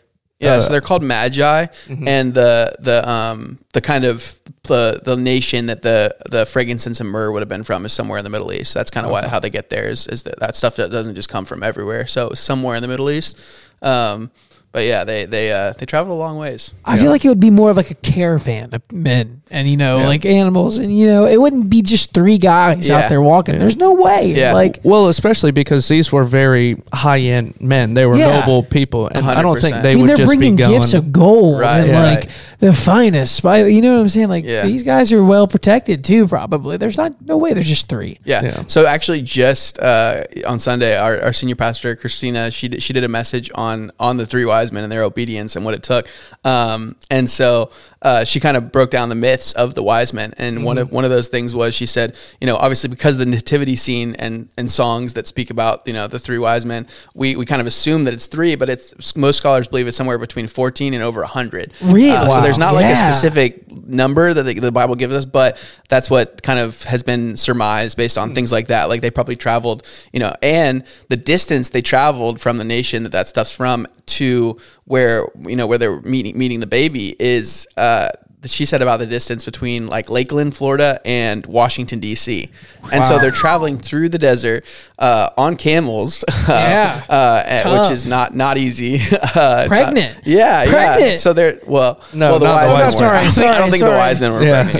Yeah, uh, so they're called magi, and the the um the kind of the the nation that the the frankincense and myrrh would have been from is somewhere in the Middle East. That's kind of why how they get there is is that, that stuff that doesn't just come from everywhere. So somewhere in the Middle East. Um, but yeah, they they uh, they traveled a long ways. I feel like it would be more of like a caravan of men and you know Yeah. like animals and you know it wouldn't be just three guys Yeah. out there walking. There's no way. Yeah. Like well, especially because these were very high end men. They were Yeah. noble people, and I don't think they I mean, would they're just bringing be going. gifts of gold Right, and yeah. like the finest. By you know what I'm saying? Like Yeah. these guys are well protected too. Probably there's not no way. There's just three. Yeah. Yeah. So actually, just uh, on Sunday, our, our senior pastor Christina she did, she did a message on on the three wise and their obedience and what it took. Um, and so uh, she kind of broke down the myths of the wise men. And one of one of those things was she said, you know, obviously because of the nativity scene and and songs that speak about you know the three wise men, we we kind of assume that it's three, but it's most scholars believe it's somewhere between fourteen and over hundred. Really? Uh, So there's not like a specific number that the, the Bible gives us, but that's what kind of has been surmised based on things like that. Like they probably traveled, you know, and the distance they traveled from the nation that that stuff's from to where you know where they're meeting meeting the baby is uh, she said about the distance between like Lakeland, Florida, and Washington D.C. And so they're traveling through the desert uh, on camels, [LAUGHS] Yeah. uh, and- which is not not easy. [LAUGHS] Uh, it's not- Pregnant. yeah, yeah. Pregnant. So they're well, No, well, the not the wise men wise weren't. [LAUGHS] I don't think, I Sorry, don't think the wise men were Yeah. pregnant.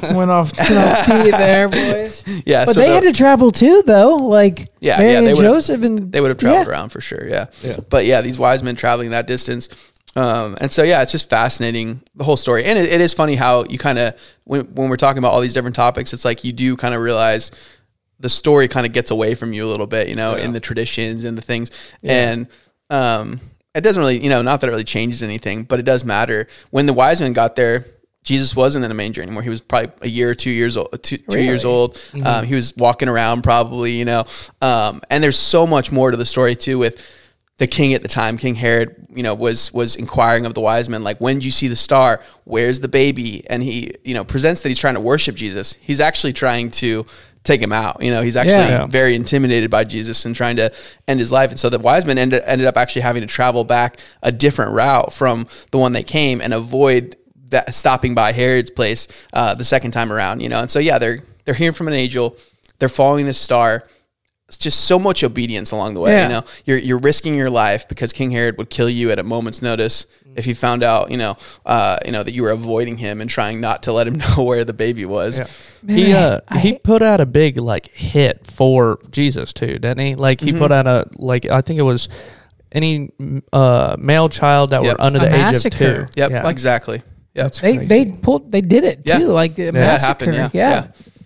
Sorry, went off went off there, boys. Yeah, but so they the- had to travel too, though. Like Yeah, Mary yeah, they and Joseph, and they would have traveled yeah. around for sure. Yeah. Yeah. But yeah, these wise men traveling that distance. Um, and so, yeah, it's just fascinating, the whole story. And it, it is funny how you kind of, when, when we're talking about all these different topics, it's like you do kind of realize the story kind of gets away from you a little bit, you know, in the traditions and the things. And, um, it doesn't really, you know, not that it really changes anything, but it does matter. When the wise men got there, Jesus wasn't in a manger anymore. He was probably a year or two years old. Two, two years Really? old. Um, he was walking around probably, you know. Um, and there's so much more to the story too. With the king at the time, King Herod, you know, was was inquiring of the wise men, like, when did you see the star? Where's the baby? And he, you know, presents that he's trying to worship Jesus. He's actually trying to take him out. You know, he's actually. Yeah. very intimidated by Jesus and trying to end his life. And so the wise men ended, ended up actually having to travel back a different route from the one they came and avoid that stopping by Herod's place uh, the second time around. You know, and so yeah, they're they're hearing from an angel, they're following this star. It's just so much obedience along the way. Yeah. You know, you're you're risking your life because King Herod would kill you at a moment's notice if he found out, you know, uh, you know that you were avoiding him and trying not to let him [LAUGHS] know where the baby was. Man, he uh I he put out a big like hit for Jesus too, didn't he? Like he Mm-hmm. put out a like I think it was any uh male child that Yep. were under A the age of two. Yep, Yeah. exactly. Yep. They they pulled they did it Yeah. too, like the Yeah, it massacre. happened. Yeah. yeah.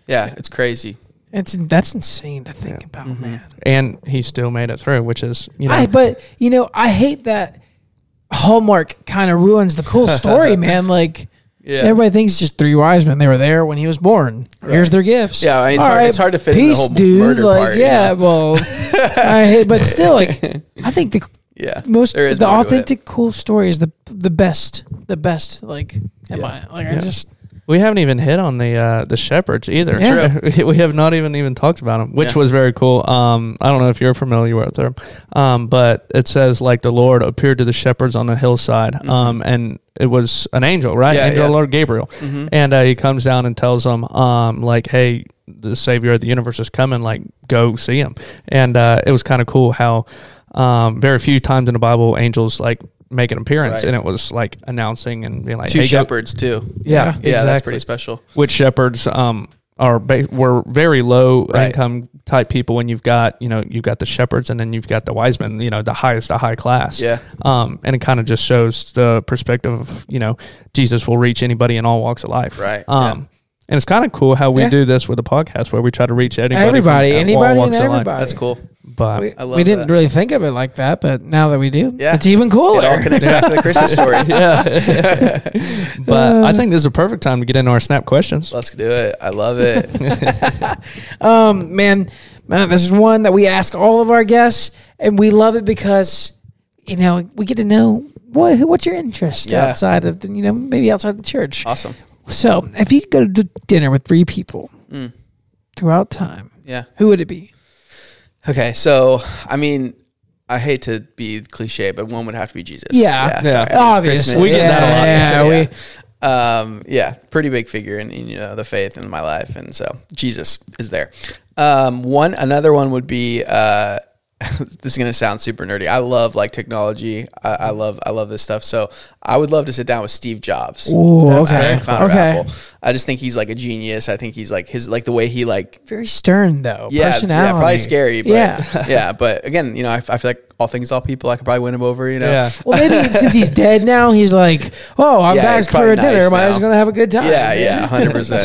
yeah, yeah, It's crazy. It's that's insane to think about, Mm-hmm. man. and he still made it through, which is you know I but you know I hate that Hallmark kind of ruins the cool story, [LAUGHS] man. Like Yeah. everybody thinks just three wise men. They were there when he was born. Here's their gifts. Yeah, I mean, it's All hard- it's hard to fit in the whole dude. murder like, part, you Yeah, know? well, [LAUGHS] I hate, but still, like [LAUGHS] I think the Yeah, most the more to it. authentic cool story is the the best, the best. Like, am I like I just we haven't even hit on the uh the shepherds either. Yeah. [LAUGHS] we have not even even talked about them, which Yeah. was very cool. Um, I don't know if you're familiar with them, um, but it says like the Lord appeared to the shepherds on the hillside, um, and it was an angel, right? Mm-hmm. Yeah, angel yeah. Lord Gabriel, Mhm. and uh, he comes down and tells them, um, like, hey, the Savior of the universe is coming, like, go see him. And uh, it was kind of cool how um, very few times in the Bible angels like make an appearance, Right. and it was like announcing and being like, two hey, go- shepherds too. yeah, Yeah, Yeah, that's pretty special. Which shepherds um are ba- were very low Right. income type people when you've got you know you've got the shepherds and then you've got the wise men you know the highest of high class Yeah. um and it kind of just shows the perspective of you know Jesus will reach anybody in all walks of life Right, um yeah. and it's kind of cool how we Yeah. do this with the podcast where we try to reach anybody Everybody, from all anybody and walks of life. everybody. That's cool. But we, I love we didn't that. really think of it like that, but now that we do, Yeah. it's even cooler. It all connects back to the Christmas story. [LAUGHS] yeah [LAUGHS] but I think this is a perfect time to get into our snap questions Let's do it. I love it. [LAUGHS] Um, man, man, this is one that we ask all of our guests, and we love it because you know we get to know what what's your interest Yeah. outside of the, you know maybe outside the church. awesome. So if you could go to dinner with three people Mm. throughout time, Yeah. who would it be? Okay. So, I mean, I hate to be cliche, but one would have to be Jesus. Yeah. Yeah. sorry. I mean, it's Obviously, We get that a lot. yeah, we- um, yeah, pretty big figure in, in you know the faith in my life, and so Jesus is there. Um, one another one would be uh, [LAUGHS] this is gonna sound super nerdy. I love like technology. I, I love I love this stuff. So I would love to sit down with Steve Jobs. Ooh, okay. founder of Okay. I just think he's like a genius. I think he's like his like the way he like very stern though. yeah, personality. yeah, probably scary, but Yeah. [LAUGHS] yeah, But again, you know, I, I feel like all things, all people, I could probably win him over. You know, yeah [LAUGHS] Well, maybe since he's dead now, he's like, "Oh, I'm Yeah, back for probably a dinner. nice Might as now. well gonna have a good time." yeah, yeah, hundred percent.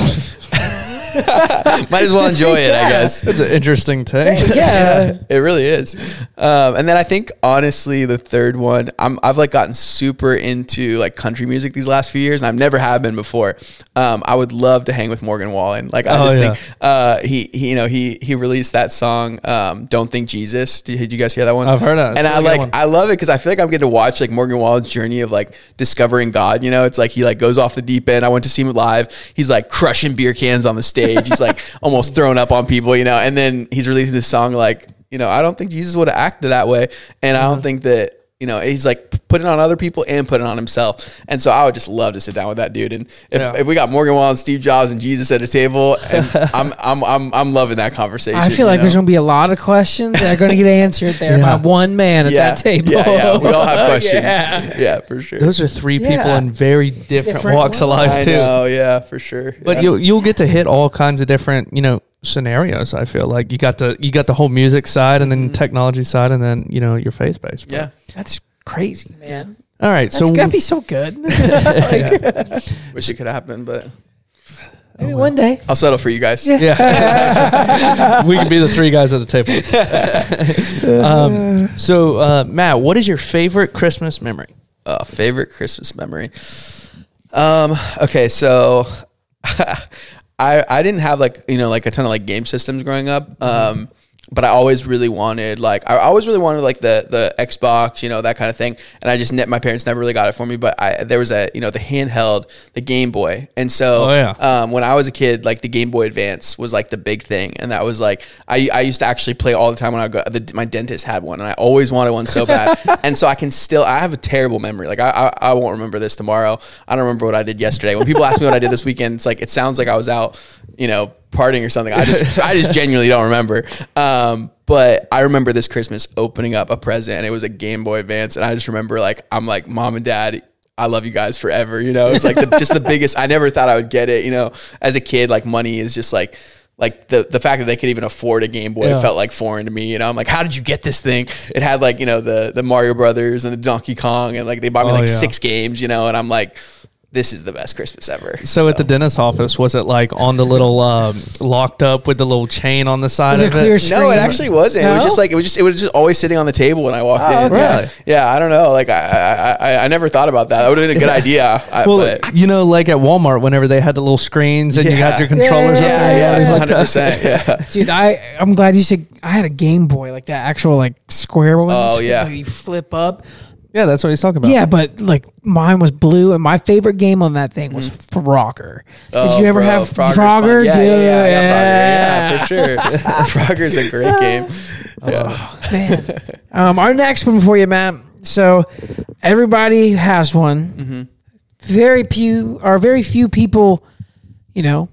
[LAUGHS] Might as well enjoy it, I guess. it's an interesting take [LAUGHS] yeah. it really is. Um, and then I think honestly, the third one, I'm, I've like gotten super into like country music these last few years, and I've never have been before. Um, I would love to hang with Morgan Wallen. Like I Oh, just yeah. think uh, he, he, you know, he he released that song, um, "Don't Think Jesus." Did, did you guys hear that one? I've heard that. It's and a I really good like one. I love it because I feel like I'm getting to watch like Morgan Wallen's journey of like discovering God. You know, it's like he like goes off the deep end. I went to see him live. He's like crushing beer cans on the stage. He's like almost thrown up on people. You know, and then he's releasing this song like you know I don't think Jesus would have acted that way, and I Uh-huh. don't think that you know, he's like putting on other people and putting on himself. And so I would just love to sit down with that dude. And if, Yeah. if we got Morgan Wallen, Steve Jobs, and Jesus at a table, and [LAUGHS] I'm, I'm, I'm, I'm loving that conversation. I feel like know? there's going to be a lot of questions that are going to get answered there by one man at yeah, that table. Yeah, yeah, we all have [LAUGHS] questions. Yeah. yeah. for sure. Those are three people Yeah. in very different, Different walks of life too. Oh, yeah, for sure. But yeah. you'll you'll get to hit all kinds of different you know scenarios. I feel like you got the you got the whole music side and then technology side and then you know your faith based. yeah. That's crazy, man. All right. That's So going to be so good. [LAUGHS] [LAUGHS] [LAUGHS] Wish it could happen, but Maybe one day. I'll settle for you guys. yeah, we could be the three guys at the table. um, so uh, Matt, what is your favorite Christmas memory? Uh, favorite Christmas memory. Um. Okay, so I I didn't have like you know like a ton of like game systems growing up. Um. But I always really wanted like I always really wanted like the the Xbox, you know that kind of thing, and I just ne- my parents never really got it for me. But I there was a you know the handheld, the Game Boy, and so Oh, yeah. um, when I was a kid, like the Game Boy Advance was like the big thing, and that was like I, I used to actually play all the time when I go. The, my dentist had one, and I always wanted one so bad, [LAUGHS] and so I can still. I have a terrible memory. Like I, I I won't remember this tomorrow. I don't remember what I did yesterday. When people ask me what I did this weekend, it's like it sounds like I was out, you know, partying or something. I just [LAUGHS] I just genuinely don't remember. Um, but I remember this Christmas opening up a present, and it was a Game Boy Advance, and I just remember like I'm like mom and dad. I love you guys forever. You know, it's like the, just the biggest. I never thought I would get it. You know, as a kid, like money is just like like the the fact that they could even afford a Game Boy Yeah. felt like foreign to me. You know, I'm like, how did you get this thing? It had like you know the the Mario Brothers and the Donkey Kong, and like they bought me Oh, like yeah. six games. You know, and I'm like, this is the best Christmas ever. So, at the dentist office, was it like on the little um, locked up with the little chain on the side With of a clear it? sh- No, it actually wasn't. It was just like it was just it was just always sitting on the table when I walked Oh, in. okay. Yeah. Yeah, I don't know. Like I, I I I never thought about that. That would have been a good idea. I, Well, but, you know, like at Walmart, whenever they had the little screens and you had your controllers Yeah, up yeah, there, yeah, everything like hundred that. percent. Yeah. Dude, I I'm glad you said I had a Game Boy, like that actual like square one. Oh, yeah. Like you flip up. Yeah, that's what he's talking about. Yeah, but like mine was blue, and my favorite game on that thing was Frogger. Did Oh, you ever bro, have Frogger's Frogger? fun. Yeah, yeah, yeah, yeah, Frogger. Yeah, for sure. [LAUGHS] Frogger's a great game. [LAUGHS] Yeah. Man. Um, our next one for you, Matt. So everybody has one. Mm-hmm. Very few, or very few people, you know,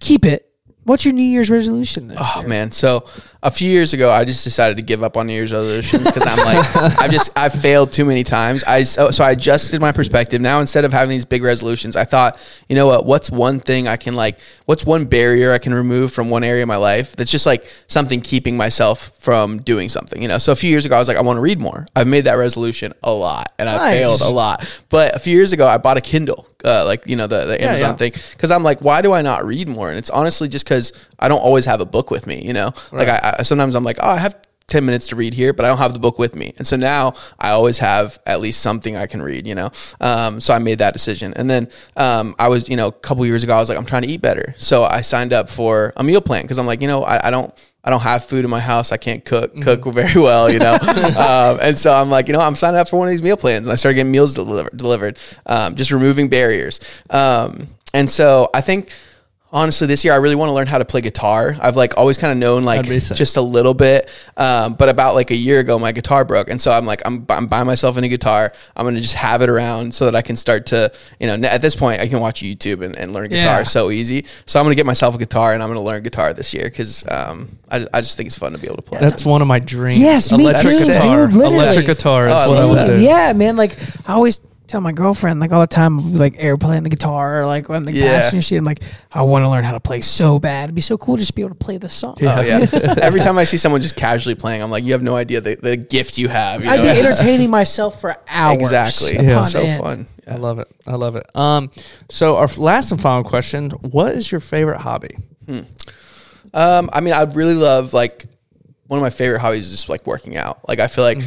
keep it. What's your New Year's resolution? This Oh year? man, so a few years ago, I just decided to give up on New Year's resolutions because I'm like, [LAUGHS] I've just I've failed too many times. I so, so I adjusted my perspective. Now instead of having these big resolutions, I thought, you know what? What's one thing I can like? What's one barrier I can remove from one area of my life that's just like something keeping myself from doing something? You know. So a few years ago, I was like, I want to read more. I've made that resolution a lot, and I failed a lot. But a few years ago, I bought a Kindle, uh, like you know the the Amazon yeah. thing, because I'm like, why do I not read more? And it's honestly just because I don't always have a book with me. You know, like I, I sometimes I'm like, oh, I have. 10 minutes to read here, but I don't have the book with me. And so now I always have at least something I can read, you know? Um, so I made that decision. And then um, I was, you know, a couple years ago, I was like, I'm trying to eat better. So I signed up for a meal plan because I'm like, you know, I, I don't, I don't have food in my house. I can't cook cook very well, you know. [LAUGHS] um, and so I'm like, you know, I'm signing up for one of these meal plans, and I started getting meals delivered. Delivered, um, just removing barriers. Um, and so I think. Honestly, this year I really want to learn how to play guitar. I've like always kind of known like That'd be sick. just a little bit, um, but about like a year ago my guitar broke, and so I'm like I'm, I'm buying myself a new guitar. I'm gonna just have it around so that I can start to you know at this point I can watch YouTube and, and learn guitar Yeah. so easy. So I'm gonna get myself a guitar and I'm gonna learn guitar this year because um, I, I just think it's fun to be able to play. That's one of my dreams. Yes, me electric too, guitar. dude, literally. electric guitar is Oh, what I love would that. do. Yeah, man. Like I always tell my girlfriend, like all the time, like air playing the guitar or like on the Yeah. and shit. I'm like, I want to learn how to play so bad. It'd be so cool just to be able to play the song. Oh yeah! [LAUGHS] Every time I see someone just casually playing, I'm like, you have no idea the, the gift you have. You I'd know? be [LAUGHS] entertaining myself for hours. exactly. upon It's so end. fun. I love it. I love it. Um, so our last and final question: What is your favorite hobby? Um, I mean, I really love like one of my favorite hobbies is just like working out. Like I feel like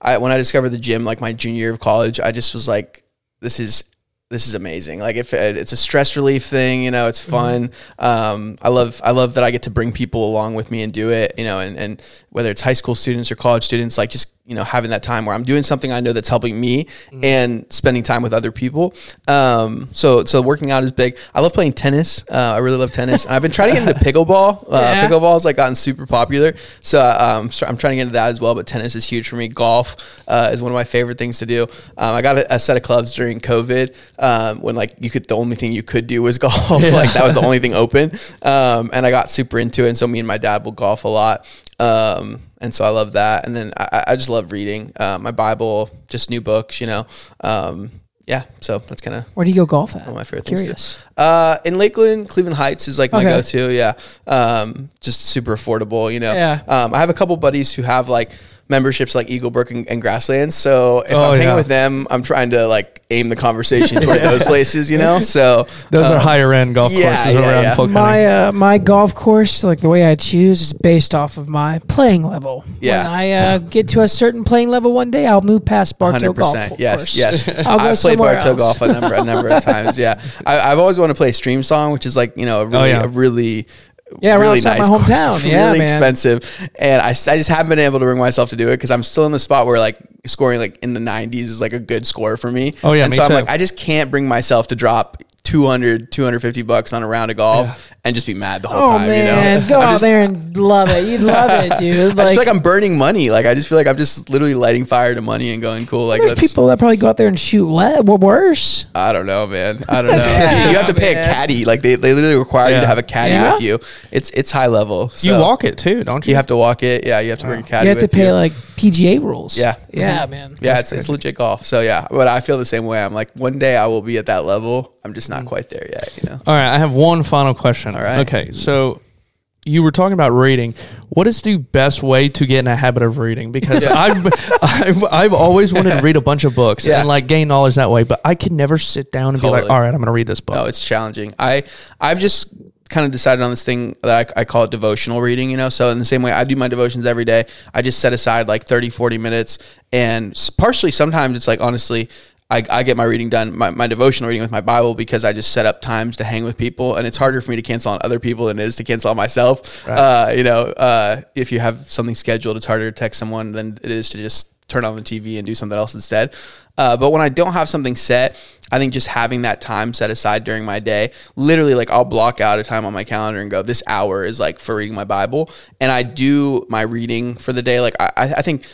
I when I discovered the gym like my junior year of college, I just was like, this is this is amazing. Like if it, it's a stress relief thing, you know, it's fun. Um, I love I love that I get to bring people along with me and do it. You know, and and whether it's high school students or college students, like just you know having that time where I'm doing something I know that's helping me Mm-hmm. and spending time with other people. Um, so so working out is big. I love playing tennis. Uh, I really love tennis. I've been trying to get into [LAUGHS] pickleball. Uh, Yeah. Pickleball has like gotten super popular. So um, I'm trying to get into that as well. But tennis is huge for me. Golf uh, is one of my favorite things to do. Um, I got a, a set of clubs during COVID um, when like you could the only thing you could do was [LAUGHS] golf. like that was the only thing open. Um, and I got super into it. And so me and my dad will golf a lot. Um, and so I love that. And then I, I just love reading uh, my Bible, just new books, you know. Um, yeah, so that's kind of Where do you go golf at? one of my favorite things. Curious. To. Uh, in Lakeland, Cleveland Heights is like my Okay. go-to. Yeah, um, just super affordable. You know. Yeah. Um, I have a couple buddies who have like memberships like Eagle Brooke and, and Grasslands. So if Oh, I'm hanging yeah. with them, I'm trying to like aim the conversation toward [LAUGHS] those places. You know. So Those are um, higher end golf yeah, courses yeah, around yeah. Polk My uh, my golf course, like the way I choose, is based off of my playing level. Yeah. When I uh, get to a certain playing level one day, I'll move past Bartow Hundred Golf percent. Yes, Course. yes. I'll go I've played somewhere Bartow else. golf a number a number of [LAUGHS] times. Yeah, I, I've always wanted to play Streamsong, which is like you know a really yeah. a really Yeah, right really outside my nice course, hometown. [LAUGHS] Yeah, really man. expensive, and I, I just haven't been able to bring myself to do it because I'm still in the spot where like scoring like in the 90s is like a good score for me. Oh, yeah, and so I'm like I just can't bring myself to drop 200 250 bucks on a round of golf Yeah. and just be mad the whole Oh time. man, you know, [LAUGHS] go I'm out just- there and love it. You'd love it, [LAUGHS] dude. I Like, feel like I'm burning money. Like I just feel like I'm just literally lighting fire to money and going cool. Like there's people that probably go out there and shoot le- well, worse. I don't know, man. I don't know. Yeah, [LAUGHS] you have to pay man. a caddy. Like they, they literally require you to have a caddy Yeah? with you. It's it's high level. So you walk it too, don't you? You have to walk it. Yeah, you have to bring a caddy. You have to with pay you. like PGA rules. Yeah. yeah, man. Yeah, it's, it's legit golf. So yeah, but I feel the same way. I'm like, one day I will be at that level. I'm just not Mm. quite there yet. You know. All right, I have one final question. All right. Okay, so you were talking about reading. What is the best way to get in a habit of reading? Because [LAUGHS] I've, I've I've always wanted to read a bunch of books Yeah. and like gain knowledge that way, but I can never sit down and be like, Totally. all right, I'm going to read this book. No, it's challenging. I I've just kind of decided on this thing that I, I call it devotional reading, you know. So in the same way I do my devotions every day, I just set aside like 30, 40 minutes and s- partially sometimes it's like honestly I, I get my reading done, my, my devotional reading with my Bible because I just set up times to hang with people, and it's harder for me to cancel on other people than it is to cancel on myself. Uh, you know, uh, if you have something scheduled, it's harder to text someone than it is to just turn on the TV and do something else instead. Uh, but when I don't have something set, I think just having that time set aside during my day, literally like I'll block out a time on my calendar and go, this hour is like for reading my Bible. And I do my reading for the day. Like I I think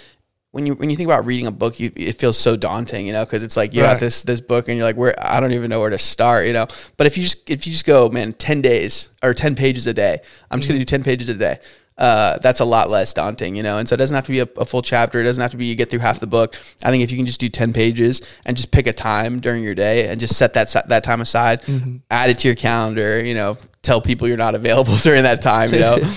when you when you think about reading a book, you, it feels so daunting, you know, because it's like you Right. got this this book and you're like, where I don't even know where to start, you know. But if you just if you just go, man, ten days or ten pages a day, I'm just gonna do ten pages a day. Uh, that's a lot less daunting, you know. And so it doesn't have to be a, a full chapter. It doesn't have to be you get through half the book. I think if you can just do ten pages and just pick a time during your day and just set that that time aside, add it to your calendar, you know, tell people you're not available [LAUGHS] during that time, you know. [LAUGHS]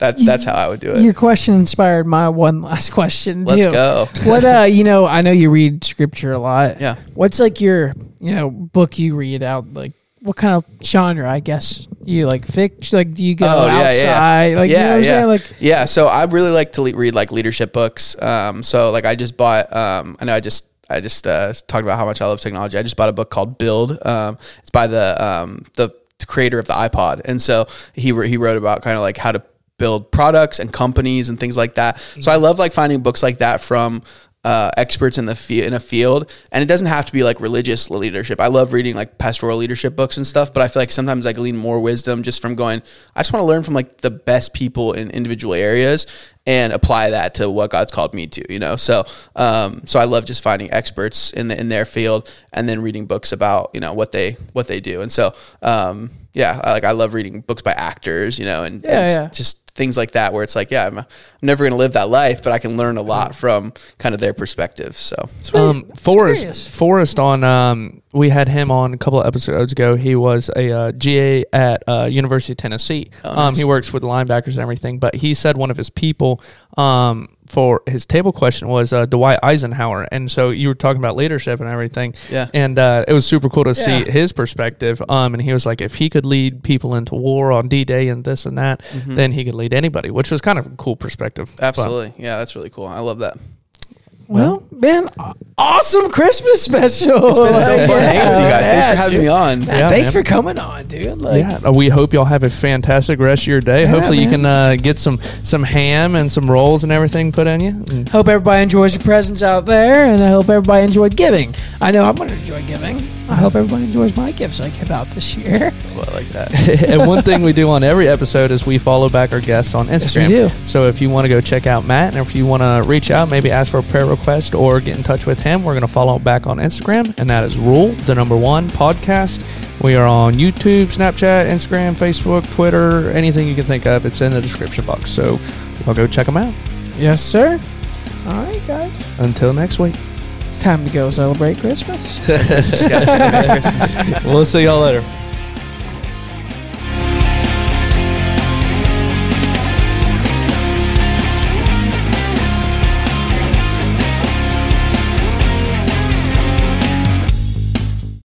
That, that's how I would do it. Your question inspired my one last question. Too. Let's too. go. [LAUGHS] what uh, you know, I know you read scripture a lot. Yeah. What's like your, you know, book you read out? Like, what kind of genre? I guess you like fiction. Like, do you go outside? Like, you know what I'm yeah. saying? Like, yeah. So I really like to le- read like leadership books. Um, so like I just bought. Um, I know I just I just uh, talked about how much I love technology. I just bought a book called Build. Um, it's by the um, the creator of the iPod, and so he he wrote about kind of like how to build products and companies and things like that. So I love like finding books like that from uh, experts in the fi- in a field, and it doesn't have to be like religious leadership. I love reading like pastoral leadership books and stuff, but I feel like sometimes I glean more wisdom just from going. I just want to learn from like the best people in individual areas and apply that to what God's called me to. You know, so um, so I love just finding experts in the in their field and then reading books about you know what they what they do, and so um, yeah, I, like I love reading books by actors, you know, and, Yeah, and yeah. just things like that where it's like, yeah, I'm, I'm never going to live that life, but I can learn a lot from kind of their perspective. So Um, curious. Forrest, Forrest on, um, we had him on a couple of episodes ago. He was a uh, GA at uh, University of Tennessee. Oh, um, he works with linebackers and everything, but he said one of his people um, for his table question was uh, Dwight Eisenhower. And so you were talking about leadership and everything. Yeah. And uh, it was super cool to see his perspective. Um, and he was like, if he could lead people into war on D Day and this and that, then he could lead anybody, which was kind of a cool perspective. So- absolutely. Yeah, that's really cool. I love that. well, man, awesome Christmas special. It's been so Like, [LAUGHS] fun hanging with you guys. Thanks yeah, for having dude. me on. Man, Yeah, thanks man. for coming on, dude. Like, yeah, uh, we hope y'all have a fantastic rest of your day. Hopefully, you can uh, get some some ham and some rolls and everything put in you. And Hope everybody enjoys your presents out there, and I hope everybody enjoyed giving. I know I'm going to enjoy giving. I hope everybody enjoys my gifts I give out this year. [LAUGHS] Well, I like that. [LAUGHS] and one thing we do on every episode is we follow back our guests on Instagram. we do. So if you want to go check out Matt, and if you want to reach out, maybe ask for a prayer request or get in touch with him, we're going to follow back on Instagram, and that is Rule the Number One Podcast. We are on YouTube, Snapchat, Instagram, Facebook, Twitter, anything you can think of. It's in the description box. So y'all go check them out. Yes, sir. All right, guys. Until next week, time to go celebrate Christmas. Merry Christmas. [LAUGHS] [LAUGHS] we'll see y'all later.